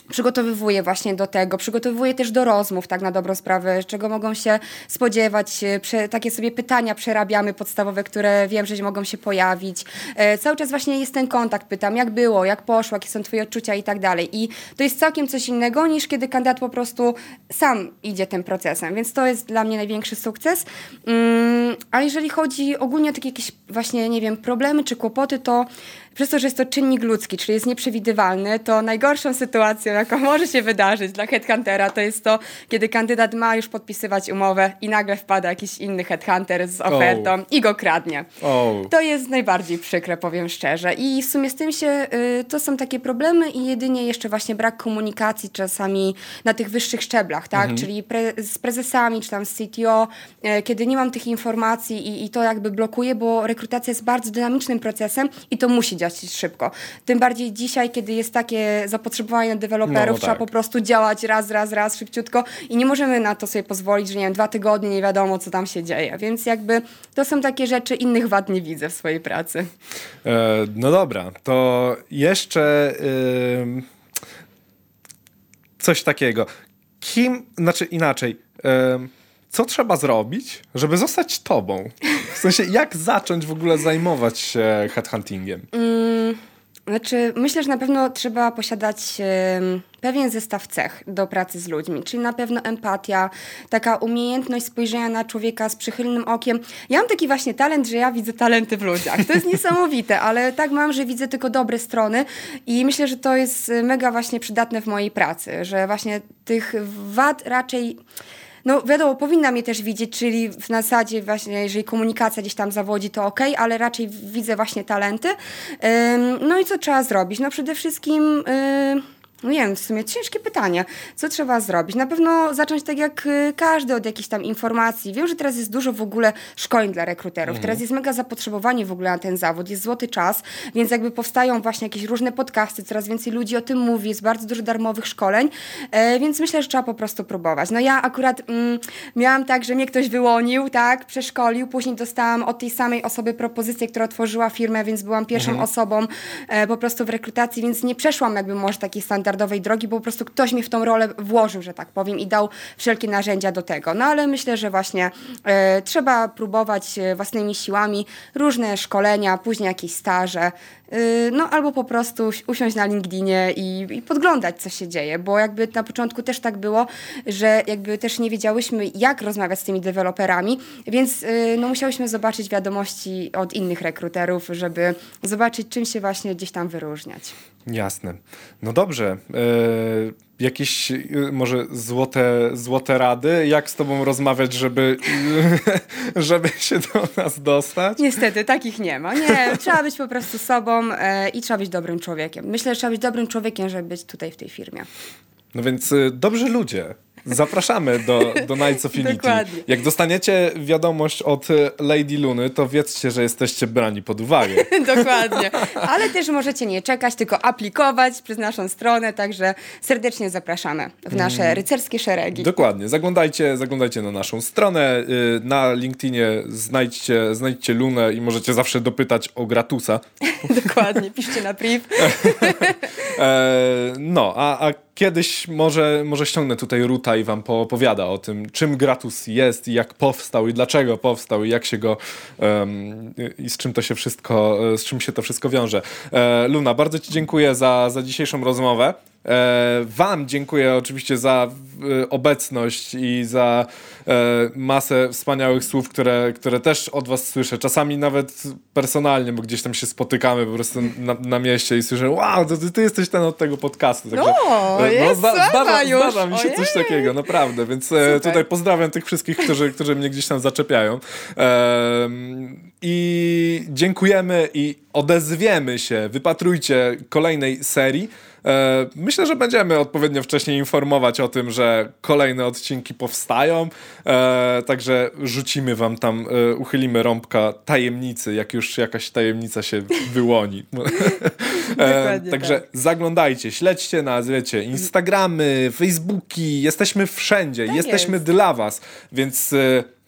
przygotowywuję właśnie do tego, przygotowuję też do rozmów, tak na dobrą sprawę, czego mogą się spodziewać, e, Prze takie sobie pytania przerabiamy podstawowe, które wiem, że mogą się pojawić. E, cały czas właśnie jest ten kontakt, pytam, jak było, jak poszło, jakie są twoje odczucia i tak dalej. I to jest całkiem coś innego niż kiedy kandydat po prostu sam idzie tym procesem, więc to jest dla mnie największy sukces. Mm, a jeżeli chodzi ogólnie o takie jakieś właśnie, nie wiem, problemy czy kłopoty, to przez to, że jest to czynnik ludzki, czyli jest nieprzewidywalny, to najgorszą sytuacją, jaką może się wydarzyć dla headhuntera, to jest to, kiedy kandydat ma już podpisywać umowę i nagle wpada jakiś inny headhunter z ofertą oh. i go kradnie. Oh. To jest najbardziej przykre, powiem szczerze. I w sumie z tym się, y, to są takie problemy i jedynie jeszcze właśnie brak komunikacji czasami na tych wyższych szczeblach, tak? Mhm. Czyli pre, z prezesami, czy tam z CTO, y, kiedy nie mam tych informacji i, i to jakby blokuje, bo rekrutacja jest bardzo dynamicznym procesem i to musi działać szybko. Tym bardziej dzisiaj, kiedy jest takie zapotrzebowanie deweloperów, no, trzeba tak. po prostu działać raz, raz, raz, szybciutko i nie możemy na to sobie pozwolić, że nie wiem, dwa tygodnie nie wiadomo, co tam się dzieje. Więc jakby to są takie rzeczy, innych wad nie widzę w swojej pracy. E, no dobra, to jeszcze yy, coś takiego. Kim, znaczy inaczej, yy, co trzeba zrobić, żeby zostać tobą? W sensie, jak zacząć w ogóle zajmować się headhuntingiem? Mm, znaczy, myślę, że na pewno trzeba posiadać pewien zestaw cech do pracy z ludźmi, czyli na pewno empatia, taka umiejętność spojrzenia na człowieka z przychylnym okiem. Ja mam taki właśnie talent, że ja widzę talenty w ludziach. To jest niesamowite, ale tak mam, że widzę tylko dobre strony i myślę, że to jest mega właśnie przydatne w mojej pracy, że właśnie tych wad raczej no wiadomo, powinna mnie też widzieć, czyli w zasadzie właśnie, jeżeli komunikacja gdzieś tam zawodzi, to ok, ale raczej widzę właśnie talenty. No i co trzeba zrobić? No przede wszystkim... No nie wiem, w sumie ciężkie pytanie. Co trzeba zrobić? Na pewno zacząć tak jak y, każdy od jakichś tam informacji. Wiem, że teraz jest dużo w ogóle szkoleń dla rekruterów. Mhm. Teraz jest mega zapotrzebowanie w ogóle na ten zawód. Jest złoty czas, więc jakby powstają właśnie jakieś różne podcasty, coraz więcej ludzi o tym mówi, jest bardzo dużo darmowych szkoleń, e, więc myślę, że trzeba po prostu próbować. No ja akurat mm, miałam tak, że mnie ktoś wyłonił, tak, przeszkolił, później dostałam od tej samej osoby propozycję, która otworzyła firmę, więc byłam pierwszą mhm. osobą e, po prostu w rekrutacji, więc nie przeszłam jakby może taki standard standardowej drogi, bo po prostu ktoś mi w tą rolę włożył, że tak powiem, i dał wszelkie narzędzia do tego. No ale myślę, że właśnie e, trzeba próbować e, własnymi siłami różne szkolenia, później jakieś staże, y, no albo po prostu usiąść na LinkedInie i, i, podglądać, co się dzieje, bo jakby na początku też tak było, że jakby też nie wiedziałyśmy, jak rozmawiać z tymi deweloperami, więc no musiałyśmy zobaczyć wiadomości od innych rekruterów, żeby zobaczyć, czym się właśnie gdzieś tam wyróżniać. Jasne. No dobrze. E, jakieś e, może złote, złote rady? Jak z tobą rozmawiać, żeby, żeby się do nas dostać? Niestety, takich nie ma. Nie, trzeba być po prostu sobą e, i trzeba być dobrym człowiekiem. Myślę, że trzeba być dobrym człowiekiem, żeby być tutaj w tej firmie. No więc dobrzy ludzie. Zapraszamy do, do Nights of Unity. Dokładnie. Jak dostaniecie wiadomość od Lady Luny, to wiedzcie, że jesteście brani pod uwagę. Dokładnie. Ale też możecie nie czekać, tylko aplikować przez naszą stronę, także serdecznie zapraszamy w nasze mm. rycerskie szeregi. Dokładnie. Zaglądajcie, zaglądajcie na naszą stronę. Y, na LinkedInie znajdźcie, znajdźcie Lunę i możecie zawsze dopytać o Gratusa. Dokładnie. Piszcie na priv. E, no, a, a kiedyś może, może ściągnę tutaj Ruta i wam poopowiada o tym, czym Gratus jest i jak powstał i dlaczego powstał i jak się go um, i z czym to się wszystko, z czym się to wszystko wiąże. E, Luna, bardzo ci dziękuję za, za dzisiejszą rozmowę. E, wam dziękuję oczywiście za e, obecność i za e, masę wspaniałych słów, które, które też od was słyszę. Czasami nawet personalnie, bo gdzieś tam się spotykamy po prostu na, na mieście i słyszę, wow, to ty, ty, jesteś ten od tego podcastu. Także, no, no zda, zdarza, zdarza mi się Ojej. coś takiego, naprawdę. Więc Super. tutaj pozdrawiam tych wszystkich, którzy, którzy mnie gdzieś tam zaczepiają. I dziękujemy i odezwiemy się. Wypatrujcie kolejnej serii. E, myślę, że będziemy odpowiednio wcześniej informować o tym, że kolejne odcinki powstają, e, także rzucimy wam tam, e, uchylimy rąbka tajemnicy, jak już jakaś tajemnica się wyłoni. także tak. zaglądajcie, śledźcie nas, wiecie, Instagramy, Facebooki, jesteśmy wszędzie, tak jesteśmy jest. dla was, więc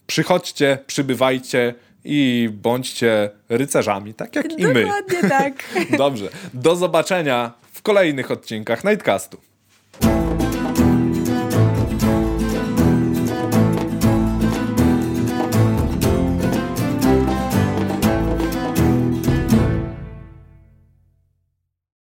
przychodźcie, przybywajcie, i bądźcie rycerzami, tak jak Dokładnie i my. Dokładnie tak. Dobrze. Do zobaczenia w kolejnych odcinkach Nightcastu.